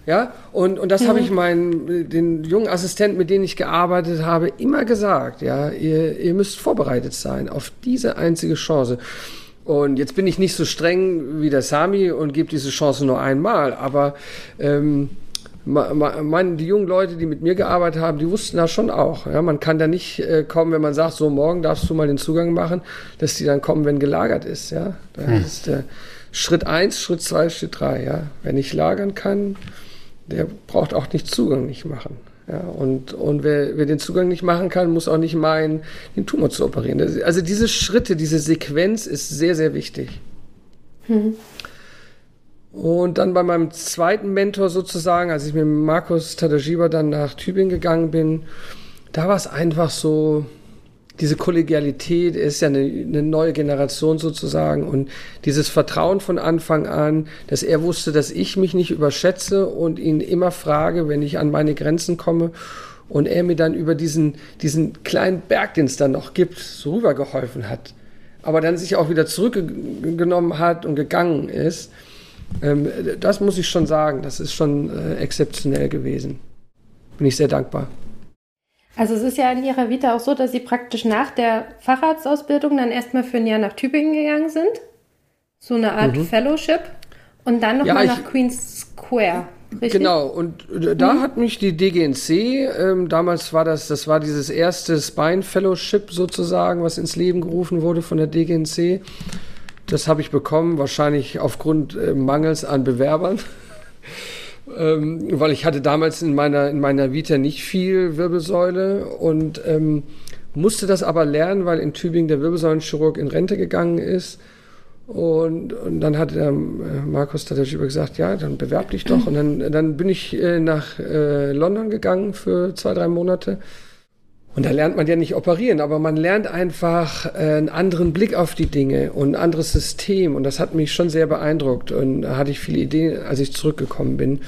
Ja, und, und das mhm. habe ich meinen, den jungen Assistenten, mit denen ich gearbeitet habe, immer gesagt. Ja, ihr, ihr müsst vorbereitet sein auf diese einzige Chance. Und jetzt bin ich nicht so streng wie der Sami und gebe diese Chance nur einmal, aber ähm, meine, die jungen Leute, die mit mir gearbeitet haben, die wussten das schon auch. Ja, man kann da nicht äh, kommen, wenn man sagt, so morgen darfst du mal den Zugang machen, dass die dann kommen, wenn gelagert ist. Ja, das hm. ist äh, Schritt eins, Schritt zwei, Schritt drei. Ja, wenn ich lagern kann, der braucht auch nicht Zugang nicht machen. Ja, und, und wer, wer den Zugang nicht machen kann, muss auch nicht meinen, den Tumor zu operieren. Also diese Schritte, diese Sequenz ist sehr, sehr wichtig. Mhm. Und dann bei meinem zweiten Mentor sozusagen, als ich mit Markus Tadajiba dann nach Tübingen gegangen bin, da war es einfach so, diese Kollegialität ist ja eine, eine, neue Generation sozusagen und dieses Vertrauen von Anfang an, dass er wusste, dass ich mich nicht überschätze und ihn immer frage, wenn ich an meine Grenzen komme und er mir dann über diesen, diesen kleinen Berg, den es dann noch gibt, so rübergeholfen hat, aber dann sich auch wieder zurückgenommen hat und gegangen ist. Ähm, das muss ich schon sagen, das ist schon äh, exzeptionell gewesen. Bin ich sehr dankbar. Also es ist ja in Ihrer Vita auch so, dass Sie praktisch nach der Facharztausbildung dann erstmal für ein Jahr nach Tübingen gegangen sind. So eine Art mhm. Fellowship. Und dann nochmal ja, nach Queen's Square. Richtig? Genau, und da mhm. hat mich die DGNC, ähm, damals war das, das war dieses erste Spine Fellowship sozusagen, was ins Leben gerufen wurde von der DGNC. Das habe ich bekommen, wahrscheinlich aufgrund äh, Mangels an Bewerbern ähm, weil ich hatte damals in meiner, in meiner Vita nicht viel Wirbelsäule und ähm, musste das aber lernen, weil in Tübingen der Wirbelsäulenchirurg in Rente gegangen ist. Und, und dann hat äh, Markus Tadashiba gesagt, ja, dann bewerb dich doch. Und dann, dann bin ich äh, nach äh, London gegangen für zwei, drei Monate. Und da lernt man ja nicht operieren, aber man lernt einfach äh, einen anderen Blick auf die Dinge und ein anderes System. Und das hat mich schon sehr beeindruckt. Und da hatte ich viele Ideen, als ich zurückgekommen bin.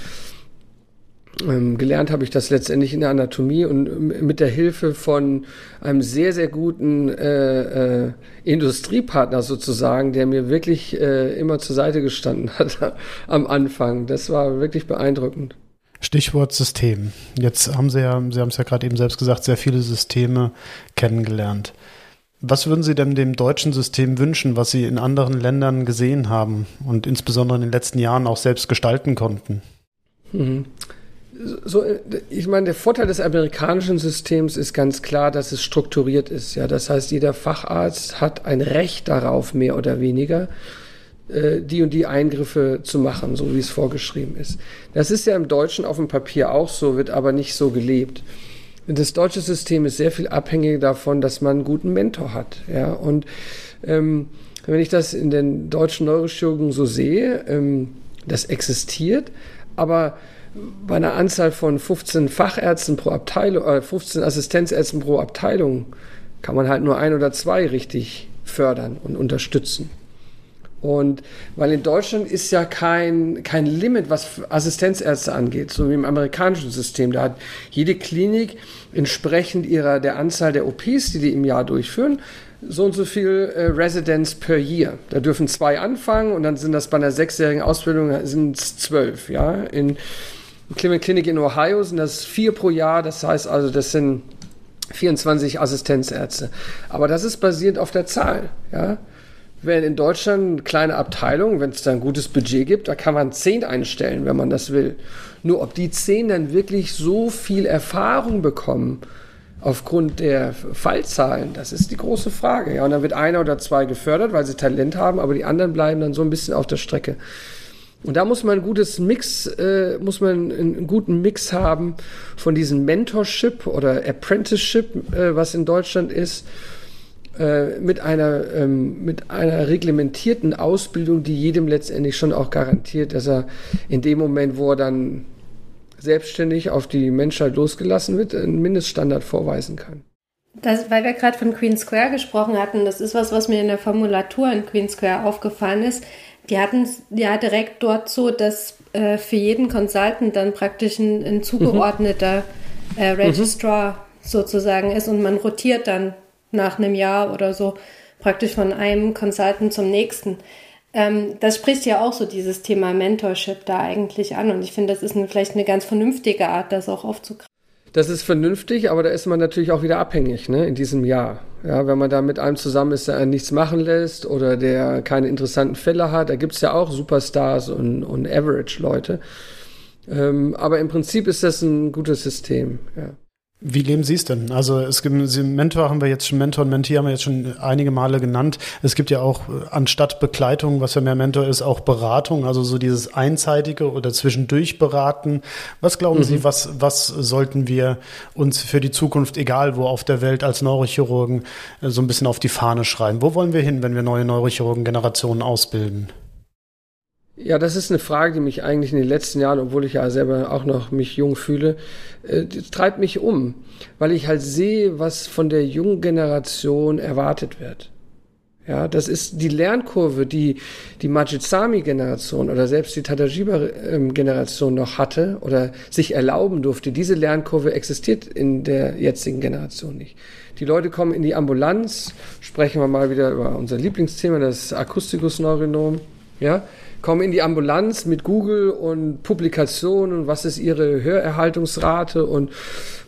Ähm, gelernt habe ich das letztendlich in der Anatomie und mit der Hilfe von einem sehr, sehr guten äh, äh, Industriepartner sozusagen, der mir wirklich äh, immer zur Seite gestanden hat am Anfang. Das war wirklich beeindruckend. Stichwort System. Jetzt haben Sie ja, Sie haben es ja gerade eben selbst gesagt, sehr viele Systeme kennengelernt. Was würden Sie denn dem deutschen System wünschen, was Sie in anderen Ländern gesehen haben und insbesondere in den letzten Jahren auch selbst gestalten konnten? Mhm so, ich meine, der Vorteil des amerikanischen Systems ist ganz klar, dass es strukturiert ist. Ja, das heißt, jeder Facharzt hat ein Recht darauf, mehr oder weniger, äh, die und die Eingriffe zu machen, so wie es vorgeschrieben ist. Das ist ja im Deutschen auf dem Papier auch so, wird aber nicht so gelebt. Das deutsche System ist sehr viel abhängig davon, dass man einen guten Mentor hat. Ja, und ähm, wenn ich das in den deutschen Neurochirurgen so sehe, ähm, das existiert, aber bei einer Anzahl von 15 Fachärzten pro Abteilung, äh, 15 Assistenzärzten pro Abteilung, kann man halt nur ein oder zwei richtig fördern und unterstützen. Und weil in Deutschland ist ja kein, kein Limit, was Assistenzärzte angeht, so wie im amerikanischen System. Da hat jede Klinik entsprechend ihrer, der Anzahl der OPs, die die im Jahr durchführen, so und so viel äh, Residents per Year. Da dürfen zwei anfangen und dann sind das bei einer sechsjährigen Ausbildung sind es zwölf. Ja? In Cleveland Clinic in Ohio sind das vier pro Jahr, das heißt also, das sind 24 Assistenzärzte. Aber das ist basierend auf der Zahl, ja. Wenn in Deutschland eine kleine Abteilung, wenn es da ein gutes Budget gibt, da kann man zehn einstellen, wenn man das will. Nur ob die zehn dann wirklich so viel Erfahrung bekommen, aufgrund der Fallzahlen, das ist die große Frage. Ja, und dann wird einer oder zwei gefördert, weil sie Talent haben, aber die anderen bleiben dann so ein bisschen auf der Strecke. Und da muss man ein gutes Mix, äh, muss man einen guten Mix haben von diesem Mentorship oder Apprenticeship, äh, was in Deutschland ist, äh, mit einer ähm, mit einer reglementierten Ausbildung, die jedem letztendlich schon auch garantiert, dass er in dem Moment, wo er dann selbstständig auf die Menschheit losgelassen wird, einen Mindeststandard vorweisen kann. Das, weil wir gerade von Queen Square gesprochen hatten, das ist was, was mir in der Formulatur in Queen Square aufgefallen ist. Die hatten es ja direkt dort so, dass äh, für jeden Consultant dann praktisch ein, ein zugeordneter mhm. äh, Registrar mhm. sozusagen ist und man rotiert dann nach einem Jahr oder so praktisch von einem Consultant zum nächsten. Ähm, das spricht ja auch so dieses Thema Mentorship da eigentlich an und ich finde, das ist eine, vielleicht eine ganz vernünftige Art, das auch aufzugreifen. Das ist vernünftig, aber da ist man natürlich auch wieder abhängig ne, in diesem Jahr. Ja, wenn man da mit einem zusammen ist, der einen nichts machen lässt oder der keine interessanten Fälle hat, da gibt es ja auch Superstars und, und Average-Leute. Ähm, aber im Prinzip ist das ein gutes System. Ja. Wie leben Sie es denn? Also es gibt Mentor haben wir jetzt schon, Mentor und Mentee haben wir jetzt schon einige Male genannt. Es gibt ja auch äh, anstatt Begleitung, was ja mehr Mentor ist, auch Beratung, also so dieses einseitige oder zwischendurch beraten. Was glauben mhm. Sie, was, was sollten wir uns für die Zukunft, egal wo auf der Welt, als Neurochirurgen äh, so ein bisschen auf die Fahne schreiben? Wo wollen wir hin, wenn wir neue Neurochirurgen-Generationen ausbilden? Ja, das ist eine Frage, die mich eigentlich in den letzten Jahren, obwohl ich ja selber auch noch mich jung fühle, äh, treibt mich um, weil ich halt sehe, was von der jungen Generation erwartet wird. Ja, das ist die Lernkurve, die die Majitsami-Generation oder selbst die Tadajiba-Generation noch hatte oder sich erlauben durfte. Diese Lernkurve existiert in der jetzigen Generation nicht. Die Leute kommen in die Ambulanz, sprechen wir mal wieder über unser Lieblingsthema, das Akustikus-Neuronom, ja, kommen in die Ambulanz mit Google und Publikationen und was ist ihre Hörerhaltungsrate und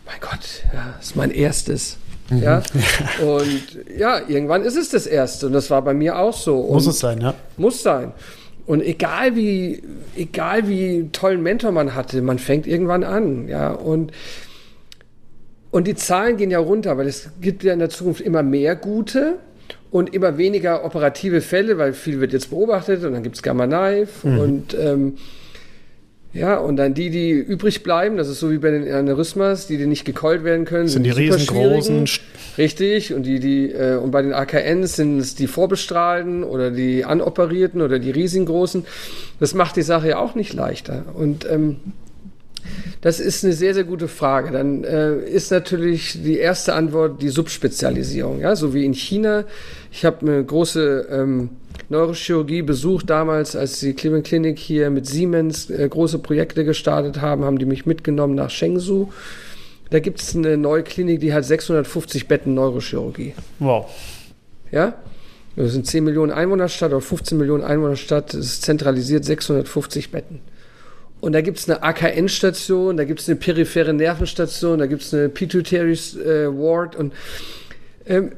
mein Gott, ja, das ist mein erstes. Mhm. Ja. Und ja, irgendwann ist es das erste. Und das war bei mir auch so. Und muss es sein, ja. Muss sein. Und egal wie, egal wie tollen Mentor man hatte, man fängt irgendwann an, ja. Und, und die Zahlen gehen ja runter, weil es gibt ja in der Zukunft immer mehr gute und immer weniger operative Fälle, weil viel wird jetzt beobachtet und dann gibt es Gamma Knife mhm. und ähm, Ja, und dann die, die übrig bleiben, das ist so wie bei den Aneurysmas, die, die nicht gekeult werden können, sind, sind die riesengroßen. Richtig, und die, die, äh, und bei den AKNs sind es die vorbestrahlten oder die anoperierten oder die riesengroßen. Das macht die Sache ja auch nicht leichter. Und ähm, das ist eine sehr, sehr gute Frage. Dann äh, ist natürlich die erste Antwort die Subspezialisierung. Ja, so wie in China. Ich habe eine große ähm, Neurochirurgie besucht damals, als die Cleveland Clinic hier mit Siemens äh, große Projekte gestartet haben, haben die mich mitgenommen nach Shenzhou. Da gibt es eine neue Klinik, die hat 650 Betten Neurochirurgie. Wow. Ja, das sind 10 Millionen Einwohnerstadt oder 15 Millionen Einwohnerstadt, das ist zentralisiert 650 Betten. Und da gibt es eine AKN-Station, da gibt es eine periphere Nervenstation, da gibt es eine Pituitary äh, Ward und ähm,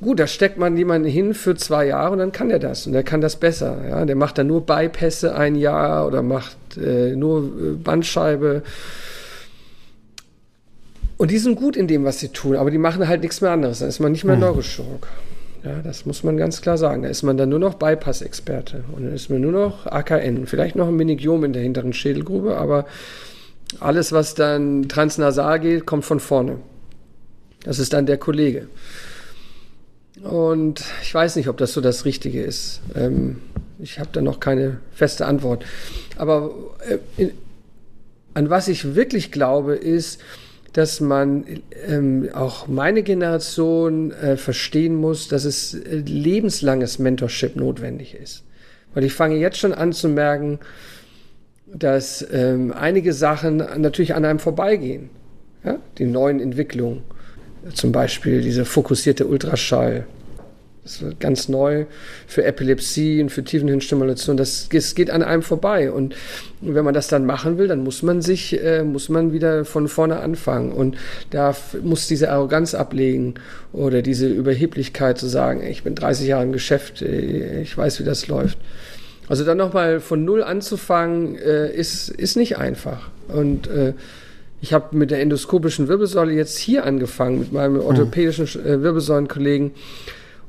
gut, da steckt man jemanden hin für zwei Jahre und dann kann er das und der kann das besser. Ja? Der macht dann nur Bypässe ein Jahr oder macht äh, nur äh, Bandscheibe. Und die sind gut in dem, was sie tun, aber die machen halt nichts mehr anderes. Dann ist man nicht mehr hm. Neurochirurg. Ja, das muss man ganz klar sagen. Da ist man dann nur noch Bypass-Experte und dann ist man nur noch AKN. Vielleicht noch ein Minigiom in der hinteren Schädelgrube, aber alles, was dann transnasal geht, kommt von vorne. Das ist dann der Kollege. Und ich weiß nicht, ob das so das Richtige ist. Ähm, ich habe da noch keine feste Antwort. Aber äh, in, an was ich wirklich glaube, ist, dass man ähm, auch meine Generation äh, verstehen muss, dass es äh, lebenslanges Mentorship notwendig ist. Weil ich fange jetzt schon an zu merken, dass ähm, einige Sachen natürlich an einem vorbeigehen. Ja? Die neuen Entwicklungen, zum Beispiel diese fokussierte Ultraschall, das wird ganz neu für Epilepsie und für Tiefenhirnstimulation. Das, das geht an einem vorbei. Und wenn man das dann machen will, dann muss man sich, äh, muss man wieder von vorne anfangen. Und da muss diese Arroganz ablegen oder diese Überheblichkeit zu sagen, ich bin 30 Jahre im Geschäft, äh, ich weiß, wie das läuft. Also dann nochmal von Null anzufangen, äh, ist, ist nicht einfach. Und äh, ich habe mit der endoskopischen Wirbelsäule jetzt hier angefangen, mit meinem hm. orthopädischen äh, Wirbelsäulenkollegen.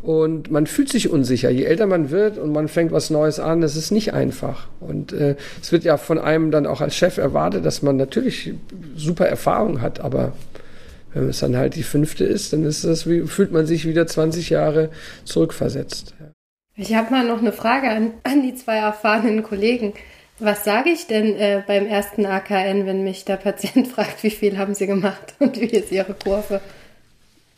Und man fühlt sich unsicher. Je älter man wird und man fängt was Neues an, das ist nicht einfach. Und äh, es wird ja von einem dann auch als Chef erwartet, dass man natürlich super Erfahrung hat, aber wenn es dann halt die fünfte ist, dann ist das, fühlt man sich wieder 20 Jahre zurückversetzt. Ich habe mal noch eine Frage an, an die zwei erfahrenen Kollegen. Was sage ich denn äh, beim ersten AKN, wenn mich der Patient fragt, wie viel haben Sie gemacht und wie ist Ihre Kurve?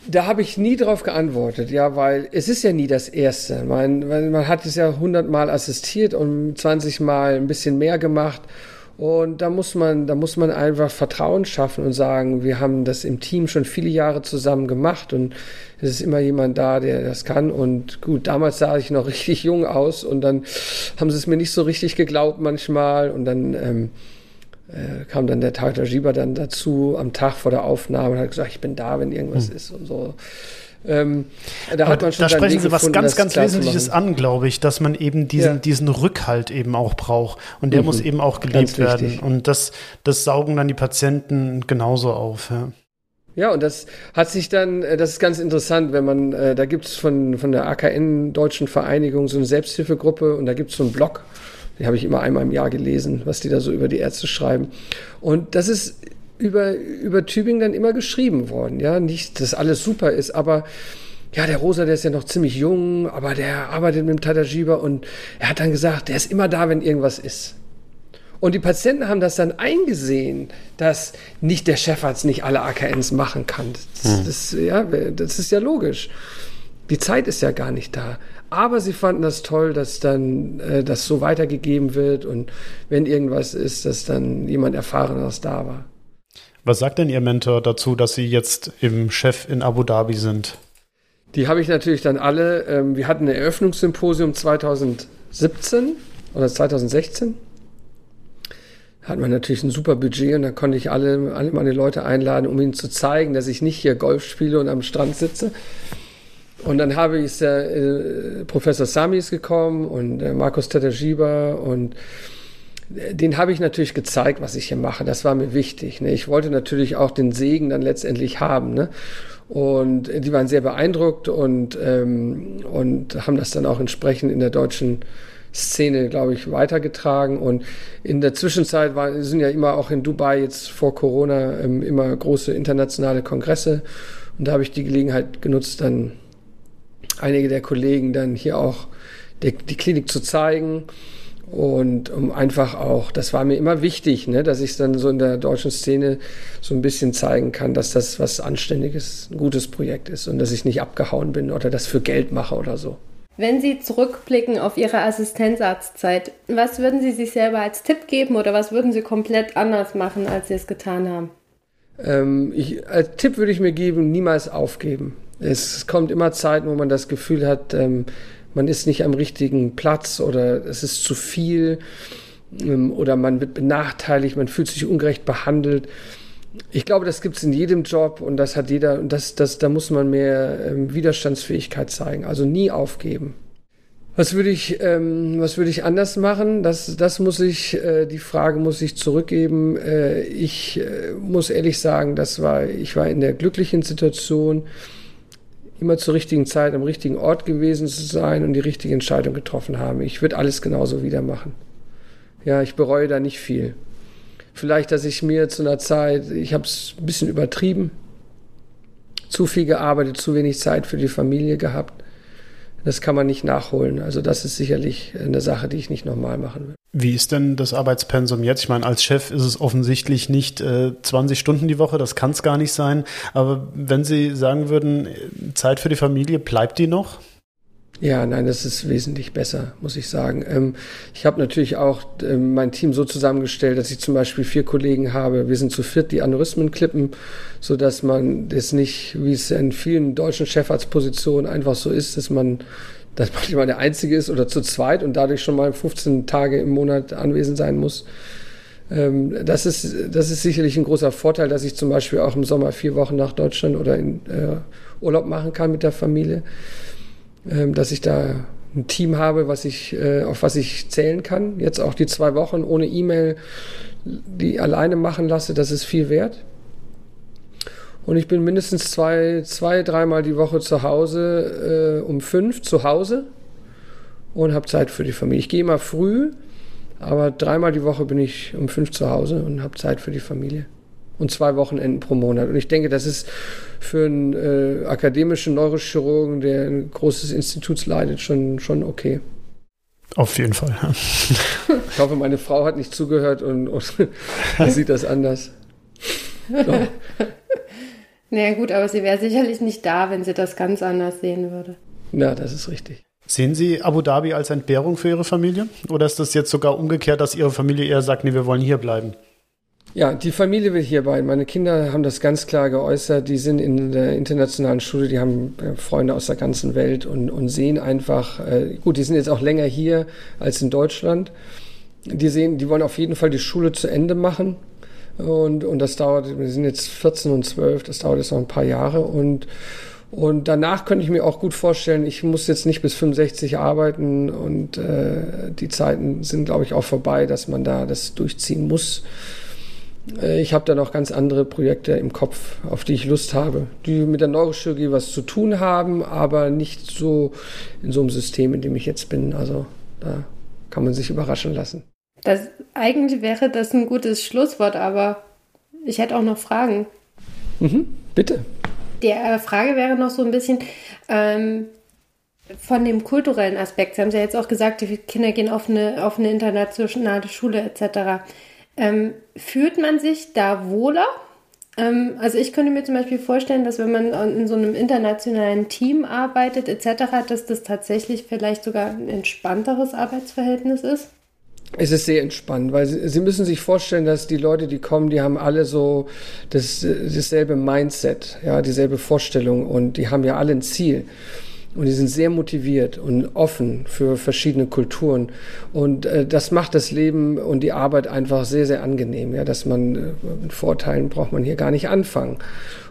Da habe ich nie drauf geantwortet, ja, weil es ist ja nie das Erste. Man, man hat es ja hundertmal assistiert und 20 Mal ein bisschen mehr gemacht. Und da muss man, da muss man einfach Vertrauen schaffen und sagen, wir haben das im Team schon viele Jahre zusammen gemacht und es ist immer jemand da, der das kann. Und gut, damals sah ich noch richtig jung aus und dann haben sie es mir nicht so richtig geglaubt manchmal und dann ähm, äh, kam dann der Tag der Jiba dann dazu am Tag vor der Aufnahme und hat gesagt, ich bin da, wenn irgendwas hm. ist und so. Ähm, da hat man schon da sprechen Sie was ganz, ganz Wesentliches an, glaube ich, dass man eben diesen, ja. diesen Rückhalt eben auch braucht. Und der mhm. muss eben auch gelebt werden. Und das, das saugen dann die Patienten genauso auf. Ja. Ja, und das hat sich dann, äh, das ist ganz interessant, wenn man, äh, da gibt es von, von der AKN Deutschen Vereinigung so eine Selbsthilfegruppe und da gibt es so einen Blog die habe ich immer einmal im Jahr gelesen, was die da so über die Ärzte schreiben. Und das ist über, über Tübingen dann immer geschrieben worden. Ja, nicht, dass alles super ist, aber ja, der Rosa, der ist ja noch ziemlich jung, aber der arbeitet mit dem Tadajiba und er hat dann gesagt, der ist immer da, wenn irgendwas ist. Und die Patienten haben das dann eingesehen, dass nicht der Chefarzt nicht alle AKNs machen kann. Das, hm. das, ja, das ist ja logisch. Die Zeit ist ja gar nicht da. Aber sie fanden das toll, dass dann äh, das so weitergegeben wird und wenn irgendwas ist, dass dann jemand Erfahrenes da war. Was sagt denn Ihr Mentor dazu, dass Sie jetzt im Chef in Abu Dhabi sind? Die habe ich natürlich dann alle. Ähm, wir hatten ein Eröffnungssymposium 2017 oder 2016. Da hat man natürlich ein super Budget und da konnte ich alle, alle meine Leute einladen, um ihnen zu zeigen, dass ich nicht hier Golf spiele und am Strand sitze, und dann habe ich äh, Professor Sami ist gekommen und äh, Markus Tatajiba und äh, den habe ich natürlich gezeigt, was ich hier mache. Das war mir wichtig. Ne? Ich wollte natürlich auch den Segen dann letztendlich haben. Ne? Und äh, die waren sehr beeindruckt und, ähm, und haben das dann auch entsprechend in der deutschen Szene, glaube ich, weitergetragen. Und in der Zwischenzeit war, sind ja immer auch in Dubai jetzt vor Corona ähm, immer große internationale Kongresse. Und da habe ich die Gelegenheit genutzt, dann einige der Kollegen dann hier auch die, die Klinik zu zeigen. Und um einfach auch, das war mir immer wichtig, ne, dass ich dann so in der deutschen Szene so ein bisschen zeigen kann, dass das was Anständiges, ein gutes Projekt ist und dass ich nicht abgehauen bin oder das für Geld mache oder so. Wenn Sie zurückblicken auf Ihre Assistenzarztzeit, was würden Sie sich selber als Tipp geben oder was würden Sie komplett anders machen, als Sie es getan haben? Ähm, ich, als Tipp würde ich mir geben, niemals aufgeben. Es kommt immer Zeiten, wo man das Gefühl hat, ähm, man ist nicht am richtigen Platz oder es ist zu viel ähm, oder man wird benachteiligt, man fühlt sich ungerecht behandelt. Ich glaube, das gibt es in jedem Job und das hat jeder und das, das, da muss man mehr ähm, Widerstandsfähigkeit zeigen. Also nie aufgeben. Was würde ich, ähm, was würde ich anders machen? Das, das muss ich, äh, die Frage muss ich zurückgeben. Äh, ich äh, muss ehrlich sagen, das war, ich war in der glücklichen Situation, immer zur richtigen Zeit am richtigen Ort gewesen zu sein und die richtige Entscheidung getroffen haben. Ich würde alles genauso wieder machen. Ja, ich bereue da nicht viel. Vielleicht, dass ich mir zu einer Zeit, ich habe es ein bisschen übertrieben, zu viel gearbeitet, zu wenig Zeit für die Familie gehabt. Das kann man nicht nachholen. Also das ist sicherlich eine Sache, die ich nicht nochmal machen will. Wie ist denn das Arbeitspensum jetzt? Ich meine, als Chef ist es offensichtlich nicht äh, 20 Stunden die Woche, das kann es gar nicht sein. Aber wenn Sie sagen würden, Zeit für die Familie, bleibt die noch? Ja, nein, das ist wesentlich besser, muss ich sagen. Ähm, ich habe natürlich auch ähm, mein Team so zusammengestellt, dass ich zum Beispiel vier Kollegen habe. Wir sind zu viert, die Aneurysmen klippen, so dass man das nicht, wie es in vielen deutschen Chefarztpositionen einfach so ist, dass man dass manchmal der Einzige ist oder zu zweit und dadurch schon mal 15 Tage im Monat anwesend sein muss. Ähm, das, ist, das ist sicherlich ein großer Vorteil, dass ich zum Beispiel auch im Sommer vier Wochen nach Deutschland oder in äh, Urlaub machen kann mit der Familie. Ähm, dass ich da ein Team habe, was ich, äh, auf was ich zählen kann. Jetzt auch die zwei Wochen ohne E-Mail, die alleine machen lasse, das ist viel wert. Und ich bin mindestens zwei, zwei dreimal die Woche zu Hause, äh, um fünf zu Hause und habe Zeit für die Familie. Ich gehe immer früh, aber dreimal die Woche bin ich um fünf zu Hause und habe Zeit für die Familie. Und zwei Wochenenden pro Monat. Und ich denke, das ist für einen äh, akademischen Neurochirurgen, der ein großes Institut leitet, schon, schon okay. Auf jeden Fall. Ja. Ich hoffe, meine Frau hat nicht zugehört und, und sieht das anders. So. Naja gut, aber sie wäre sicherlich nicht da, wenn sie das ganz anders sehen würde. Ja, das ist richtig. Sehen Sie Abu Dhabi als Entbehrung für Ihre Familie? Oder ist das jetzt sogar umgekehrt, dass Ihre Familie eher sagt, nee, wir wollen hier bleiben? Ja, die Familie will hier bleiben. Meine Kinder haben das ganz klar geäußert. Die sind in der internationalen Schule, die haben äh, Freunde aus der ganzen Welt und, und sehen einfach, äh, gut, die sind jetzt auch länger hier als in Deutschland. Die sehen, die wollen auf jeden Fall die Schule zu Ende machen. Und, und das dauert, wir sind jetzt 14 und 12, das dauert jetzt noch ein paar Jahre. Und, und danach könnte ich mir auch gut vorstellen, ich muss jetzt nicht bis 65 arbeiten und äh, die Zeiten sind, glaube ich, auch vorbei, dass man da das durchziehen muss. Äh, ich habe da noch ganz andere Projekte im Kopf, auf die ich Lust habe, die mit der Neurochirurgie was zu tun haben, aber nicht so in so einem System, in dem ich jetzt bin. Also da kann man sich überraschen lassen. Das, eigentlich wäre das ein gutes Schlusswort, aber ich hätte auch noch Fragen. Mhm, bitte. Die äh, Frage wäre noch so ein bisschen ähm, von dem kulturellen Aspekt. Sie haben ja jetzt auch gesagt, die Kinder gehen auf eine, auf eine internationale Schule etc. Ähm, fühlt man sich da wohler? Ähm, also ich könnte mir zum Beispiel vorstellen, dass wenn man in so einem internationalen Team arbeitet etc., dass das tatsächlich vielleicht sogar ein entspannteres Arbeitsverhältnis ist. Es ist sehr entspannt, weil Sie, Sie, müssen sich vorstellen, dass die Leute, die kommen, die haben alle so das, dasselbe Mindset, ja, dieselbe Vorstellung und die haben ja alle ein Ziel. Und die sind sehr motiviert und offen für verschiedene Kulturen. Und äh, das macht das Leben und die Arbeit einfach sehr, sehr angenehm. Ja, dass man äh, mit Vorteilen braucht man hier gar nicht anfangen.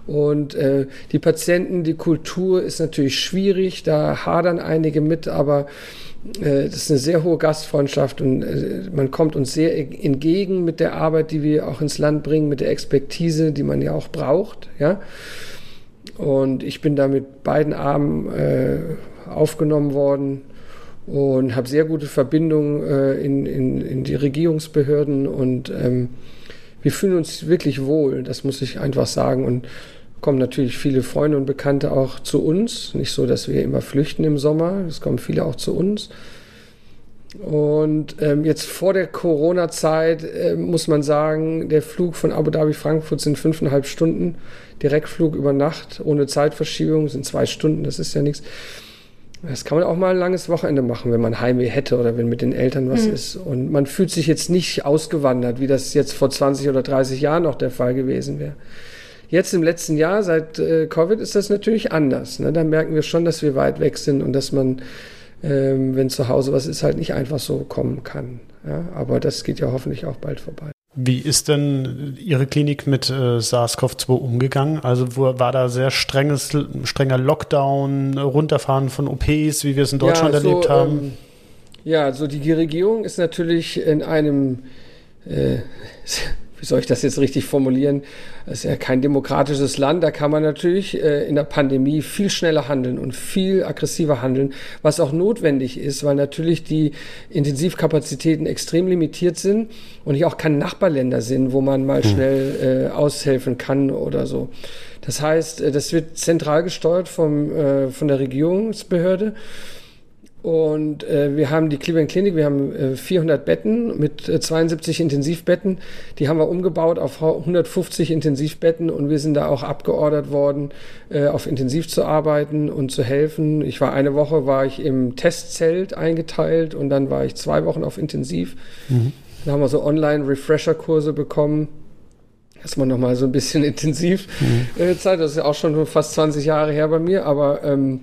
Und äh, die Patienten, die Kultur ist natürlich schwierig, da hadern einige mit, aber äh, das ist eine sehr hohe Gastfreundschaft und äh, man kommt uns sehr entgegen mit der Arbeit, die wir auch ins Land bringen, mit der Expertise, die man ja auch braucht. Ja? Und ich bin da mit beiden Armen äh, aufgenommen worden. und habe sehr gute Verbindungen äh, in, in, in die Regierungsbehörden und ähm, wir fühlen uns wirklich wohl, das muss ich einfach sagen. Und kommen natürlich viele Freunde und Bekannte auch zu uns. Nicht so, dass wir immer flüchten im Sommer, es kommen viele auch zu uns. Und ähm, jetzt vor der Corona-Zeit äh, muss man sagen, der Flug von Abu Dhabi Frankfurt sind fünfeinhalb Stunden. Direktflug über Nacht ohne Zeitverschiebung sind zwei Stunden, das ist ja nichts. Das kann man auch mal ein langes Wochenende machen, wenn man Heimweh hätte oder wenn mit den Eltern was mhm. ist. Und man fühlt sich jetzt nicht ausgewandert, wie das jetzt vor 20 oder 30 Jahren noch der Fall gewesen wäre. Jetzt im letzten Jahr, seit äh, Covid, ist das natürlich anders. Ne? Da merken wir schon, dass wir weit weg sind und dass man, ähm, wenn zu Hause was ist, halt nicht einfach so kommen kann. Ja? Aber das geht ja hoffentlich auch bald vorbei. Wie ist denn Ihre Klinik mit äh, SARS-CoV-2 umgegangen? Also wo, war da sehr strenges, strenger Lockdown, Runterfahren von OPs, wie wir es in Deutschland ja, so, erlebt haben? Ähm, ja, also die Regierung ist natürlich in einem äh, wie soll ich das jetzt richtig formulieren? Es ist ja kein demokratisches Land. Da kann man natürlich äh, in der Pandemie viel schneller handeln und viel aggressiver handeln, was auch notwendig ist, weil natürlich die Intensivkapazitäten extrem limitiert sind und hier auch keine Nachbarländer sind, wo man mal hm. schnell äh, aushelfen kann oder so. Das heißt, äh, das wird zentral gesteuert vom, äh, von der Regierungsbehörde. Und äh, wir haben die Cleveland Clinic, wir haben äh, 400 Betten mit äh, 72 Intensivbetten. Die haben wir umgebaut auf 150 Intensivbetten und wir sind da auch abgeordert worden, äh, auf Intensiv zu arbeiten und zu helfen. Ich war eine Woche, war ich im Testzelt eingeteilt und dann war ich zwei Wochen auf Intensiv. Mhm. Da haben wir so Online-Refresher-Kurse bekommen. Erstmal nochmal so ein bisschen intensiv mhm. äh, Zeit. Das ist ja auch schon fast 20 Jahre her bei mir, aber ähm,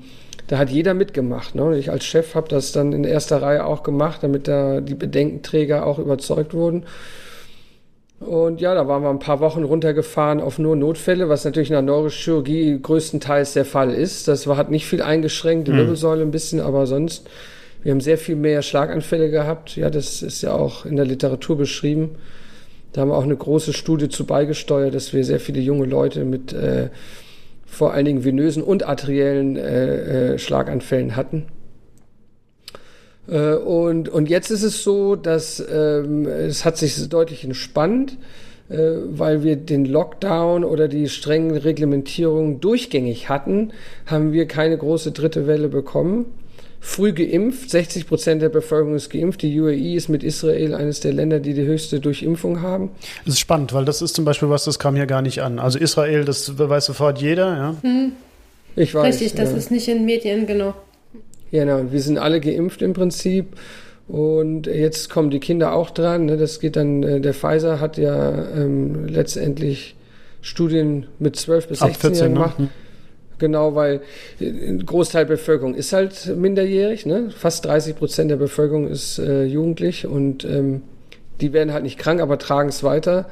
da hat jeder mitgemacht. Ne? Ich als Chef habe das dann in erster Reihe auch gemacht, damit da die Bedenkenträger auch überzeugt wurden. Und ja, da waren wir ein paar Wochen runtergefahren auf nur Notfälle, was natürlich in der Neurochirurgie größtenteils der Fall ist. Das war, hat nicht viel eingeschränkt, die mhm. Wirbelsäule ein bisschen, aber sonst, wir haben sehr viel mehr Schlaganfälle gehabt. Ja, das ist ja auch in der Literatur beschrieben. Da haben wir auch eine große Studie zu beigesteuert, dass wir sehr viele junge Leute mit äh, vor allen Dingen venösen und arteriellen äh, äh, Schlaganfällen hatten. Äh, und, und jetzt ist es so, dass ähm, es hat sich deutlich entspannt, äh, weil wir den Lockdown oder die strengen Reglementierungen durchgängig hatten, haben wir keine große dritte Welle bekommen früh geimpft. 60 Prozent der Bevölkerung ist geimpft. Die UAE ist mit Israel eines der Länder, die die höchste Durchimpfung haben. Das ist spannend, weil das ist zum Beispiel was, das kam hier gar nicht an. Also Israel, das weiß sofort jeder. Ja? Hm. Ich weiß. Richtig, das ja. ist nicht in Medien, genau. Genau, wir sind alle geimpft im Prinzip. Und jetzt kommen die Kinder auch dran. Ne? Das geht dann, äh, der Pfizer hat ja ähm, letztendlich Studien mit 12 bis 16 Jahren ne? gemacht. Ne? Genau, weil ein Großteil der Bevölkerung ist halt minderjährig. Ne? Fast 30 Prozent der Bevölkerung ist äh, jugendlich und ähm, die werden halt nicht krank, aber tragen es weiter.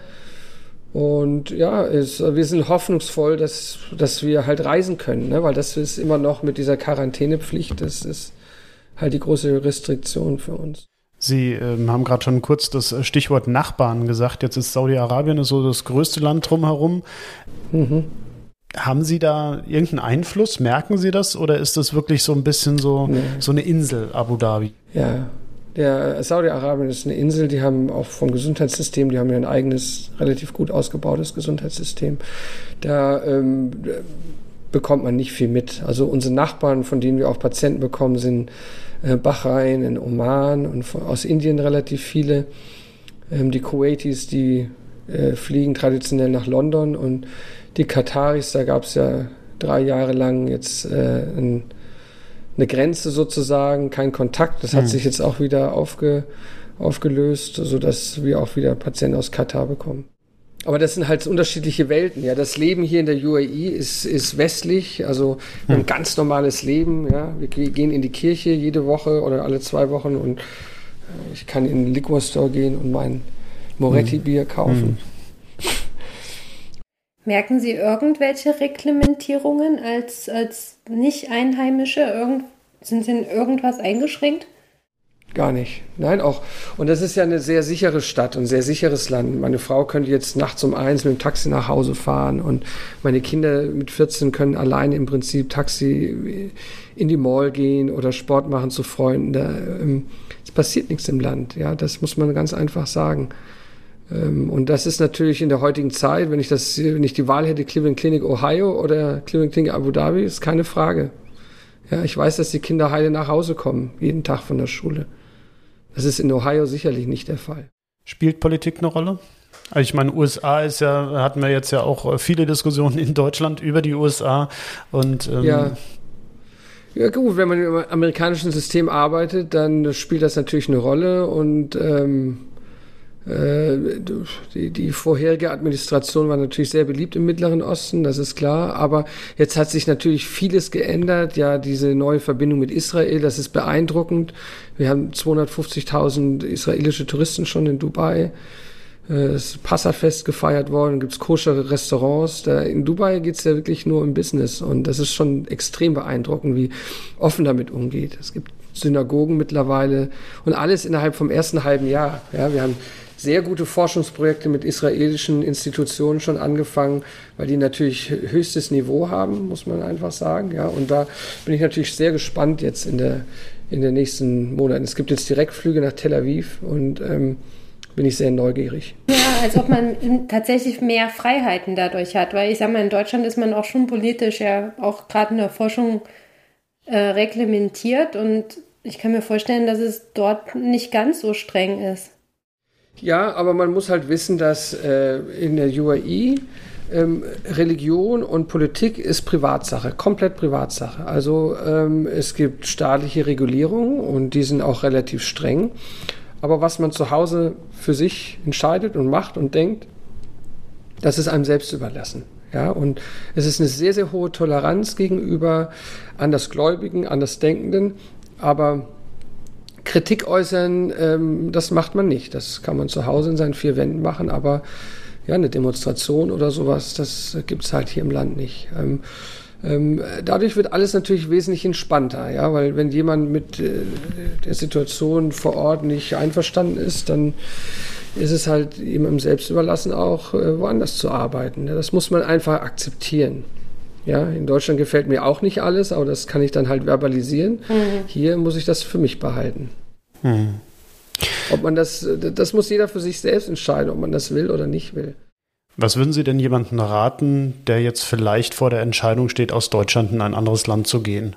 Und ja, es, wir sind hoffnungsvoll, dass, dass wir halt reisen können, ne? weil das ist immer noch mit dieser Quarantänepflicht, das ist halt die große Restriktion für uns. Sie ähm, haben gerade schon kurz das Stichwort Nachbarn gesagt. Jetzt ist Saudi-Arabien so das größte Land drumherum. Mhm. Haben Sie da irgendeinen Einfluss? Merken Sie das? Oder ist das wirklich so ein bisschen so, nee. so eine Insel, Abu Dhabi? Ja, der Saudi-Arabien ist eine Insel, die haben auch vom Gesundheitssystem, die haben ja ein eigenes, relativ gut ausgebautes Gesundheitssystem. Da ähm, bekommt man nicht viel mit. Also unsere Nachbarn, von denen wir auch Patienten bekommen, sind äh, Bahrain, in Oman und von, aus Indien relativ viele. Ähm, die Kuwaitis, die äh, fliegen traditionell nach London und die Kataris, da gab es ja drei Jahre lang jetzt äh, ein, eine Grenze sozusagen, kein Kontakt. Das hat mhm. sich jetzt auch wieder aufge, aufgelöst, sodass wir auch wieder Patienten aus Katar bekommen. Aber das sind halt unterschiedliche Welten. Ja, das Leben hier in der UAE ist, ist westlich, also ein hm. ganz normales Leben. Ja, wir gehen in die Kirche jede Woche oder alle zwei Wochen und äh, ich kann in den Liquor Store gehen und mein Moretti-Bier hm. kaufen. Hm. Merken Sie irgendwelche Reglementierungen als, als Nicht-Einheimische? Irgend, sind Sie in irgendwas eingeschränkt? Gar nicht. Nein, auch. Und das ist ja eine sehr sichere Stadt und ein sehr sicheres Land. Meine Frau könnte jetzt nachts um eins mit dem Taxi nach Hause fahren und meine Kinder mit 14 können alleine im Prinzip Taxi in die Mall gehen oder Sport machen zu Freunden. Da, ähm, es passiert nichts im Land. Ja, das muss man ganz einfach sagen. Ähm, und das ist natürlich in der heutigen Zeit, wenn ich das, wenn ich die Wahl hätte, Cleveland Clinic Ohio oder Cleveland Clinic Abu Dhabi, ist keine Frage. Ja, ich weiß, dass die Kinder heile nach Hause kommen, jeden Tag von der Schule. Das ist in Ohio sicherlich nicht der Fall. Spielt Politik eine Rolle? Also ich meine, USA ist ja, hatten wir jetzt ja auch äh, viele Diskussionen in Deutschland über die USA und ähm ja. Ja gut, wenn man im amerikanischen System arbeitet, dann spielt das natürlich eine Rolle und ähm, äh, die, die vorherige Administration war natürlich sehr beliebt im Mittleren Osten, das ist klar. Aber jetzt hat sich natürlich vieles geändert. Ja, diese neue Verbindung mit Israel, das ist beeindruckend. Wir haben 250.000 israelische Touristen schon in Dubai. Äh, es ist Passafest gefeiert worden, gibt's koschere Restaurants. Da in Dubai geht's ja wirklich nur um Business und das ist schon extrem beeindruckend, wie offen damit umgeht. Es gibt Synagogen mittlerweile und alles innerhalb vom ersten halben Jahr. Ja, wir haben sehr gute Forschungsprojekte mit israelischen Institutionen schon angefangen, weil die natürlich höchstes Niveau haben, muss man einfach sagen. Ja, und da bin ich natürlich sehr gespannt jetzt in der in den nächsten Monaten. Es gibt jetzt Direktflüge nach Tel Aviv und ähm, bin ich sehr neugierig. Ja, als ob man tatsächlich mehr Freiheiten dadurch hat, weil ich sage mal, in Deutschland ist man auch schon politisch ja auch gerade in der Forschung äh, reglementiert und ich kann mir vorstellen, dass es dort nicht ganz so streng ist. Ja, aber man muss halt wissen, dass äh, in der UAE ähm, Religion und Politik ist Privatsache, komplett Privatsache. Also ähm, es gibt staatliche Regulierungen und die sind auch relativ streng. Aber was man zu Hause für sich entscheidet und macht und denkt, das ist einem selbst überlassen. Ja, und es ist eine sehr, sehr hohe Toleranz gegenüber Andersgläubigen, Andersdenkenden. Aber Kritik äußern, ähm, das macht man nicht. Das kann man zu Hause in seinen vier Wänden machen, aber ja, eine Demonstration oder sowas, das gibt es halt hier im Land nicht. Ähm, ähm, dadurch wird alles natürlich wesentlich entspannter, ja, weil wenn jemand mit äh, der Situation vor Ort nicht einverstanden ist, dann ist es halt ihm selbst überlassen, auch äh, woanders zu arbeiten. Ja, das muss man einfach akzeptieren. Ja, in Deutschland gefällt mir auch nicht alles, aber das kann ich dann halt verbalisieren. Mhm. Hier muss ich das für mich behalten. Mhm. Ob man das, das muss jeder für sich selbst entscheiden, ob man das will oder nicht will. Was würden Sie denn jemandem raten, der jetzt vielleicht vor der Entscheidung steht, aus Deutschland in ein anderes Land zu gehen?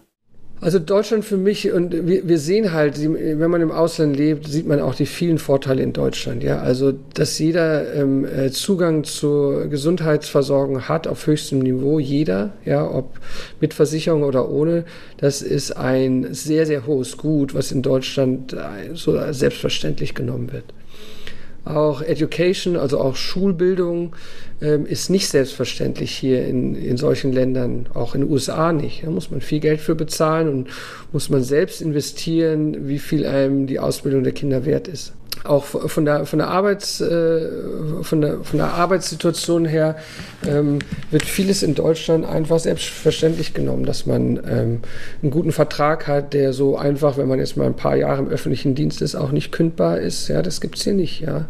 Also Deutschland für mich und wir, wir sehen halt, wenn man im Ausland lebt, sieht man auch die vielen Vorteile in Deutschland. Ja, also dass jeder ähm, äh, Zugang zur Gesundheitsversorgung hat auf höchstem Niveau, jeder, ja, ob mit Versicherung oder ohne, das ist ein sehr sehr hohes Gut, was in Deutschland äh, so selbstverständlich genommen wird. Auch Education, also auch Schulbildung, ähm, ist nicht selbstverständlich hier in, in solchen Ländern, auch in den USA nicht. Da muss man viel Geld für bezahlen und muss man selbst investieren, wie viel einem die Ausbildung der Kinder wert ist auch von der, von der, Arbeits, äh, von der, von der Arbeitssituation her ähm, wird vieles in Deutschland einfach selbstverständlich genommen, dass man ähm, einen guten Vertrag hat, der so einfach, wenn man jetzt mal ein paar Jahre im öffentlichen Dienst ist, auch nicht kündbar ist. Ja, das gibt's hier nicht. Ja,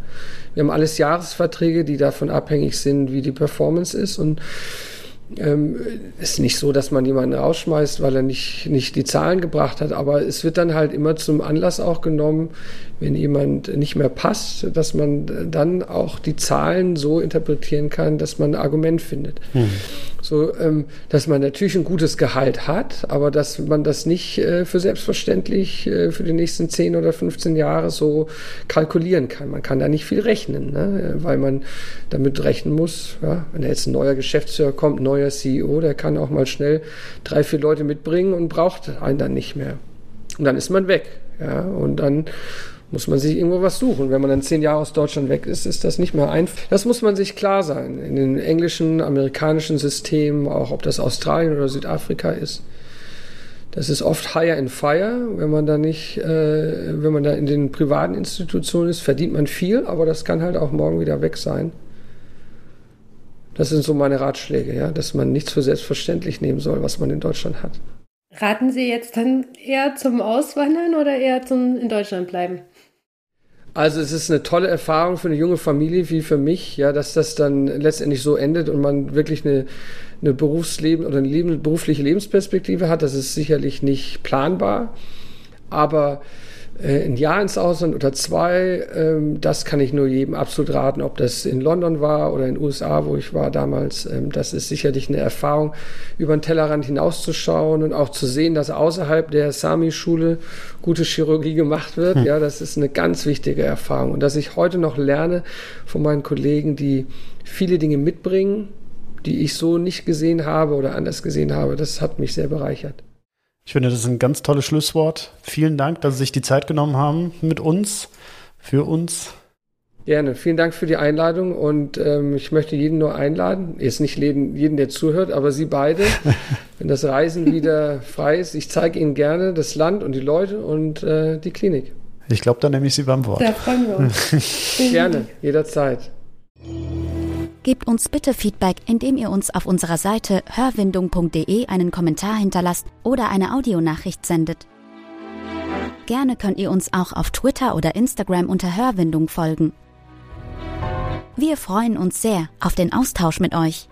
wir haben alles Jahresverträge, die davon abhängig sind, wie die Performance ist und ähm, ist nicht so, dass man jemanden rausschmeißt, weil er nicht, nicht die Zahlen gebracht hat, aber es wird dann halt immer zum Anlass auch genommen, wenn jemand nicht mehr passt, dass man dann auch die Zahlen so interpretieren kann, dass man ein Argument findet. Mhm. So, ähm, dass man natürlich ein gutes Gehalt hat, aber dass man das nicht äh, für selbstverständlich äh, für die nächsten 10 oder 15 Jahre so kalkulieren kann. Man kann da nicht viel rechnen, ne? weil man damit rechnen muss, ja, wenn jetzt ein neuer Geschäftsführer kommt, neuer CEO, der kann auch mal schnell drei, vier Leute mitbringen und braucht einen dann nicht mehr. Und dann ist man weg. Ja, und dann muss man sich irgendwo was suchen. Wenn man dann zehn Jahre aus Deutschland weg ist, ist das nicht mehr einfach. Das muss man sich klar sein. In den englischen, amerikanischen Systemen, auch ob das Australien oder Südafrika ist. Das ist oft higher and fire. Wenn man da nicht, äh, wenn man da in den privaten Institutionen ist, verdient man viel, aber das kann halt auch morgen wieder weg sein. Das sind so meine Ratschläge, ja, dass man nichts für selbstverständlich nehmen soll, was man in Deutschland hat. Raten Sie jetzt dann eher zum Auswandern oder eher zum in Deutschland bleiben? Also es ist eine tolle Erfahrung für eine junge Familie wie für mich, ja, dass das dann letztendlich so endet und man wirklich eine, eine Berufsleben oder eine berufliche Lebensperspektive hat. Das ist sicherlich nicht planbar, aber äh, ein Jahr ins Ausland oder zwei, ähm, das kann ich nur jedem absolut raten, ob das in London war oder in den USA, wo ich war damals. Ähm, das ist sicherlich eine Erfahrung, über den Tellerrand hinauszuschauen und auch zu sehen, dass außerhalb der Sami-Schule gute Chirurgie gemacht wird. Hm. Ja, das ist eine ganz wichtige Erfahrung. Und dass ich heute noch lerne von meinen Kollegen, die viele Dinge mitbringen, die ich so nicht gesehen habe oder anders gesehen habe, das hat mich sehr bereichert. Ich finde, das ist ein ganz tolles Schlusswort. Vielen Dank, dass Sie sich die Zeit genommen haben mit uns, für uns. Gerne. Vielen Dank für die Einladung und ähm, ich möchte jeden nur einladen, jetzt nicht jeden, jeden, der zuhört, aber Sie beide, wenn das Reisen wieder frei ist. Ich zeige Ihnen gerne das Land und die Leute und äh, die Klinik. Ich glaube, da nehme ich Sie beim Wort. Da freuen wir uns. gerne, jederzeit. Gebt uns bitte Feedback, indem ihr uns auf unserer Seite hörwindung.de einen Kommentar hinterlasst oder eine Audionachricht sendet. Gerne könnt ihr uns auch auf Twitter oder Instagram unter Hörwindung folgen. Wir freuen uns sehr auf den Austausch mit euch.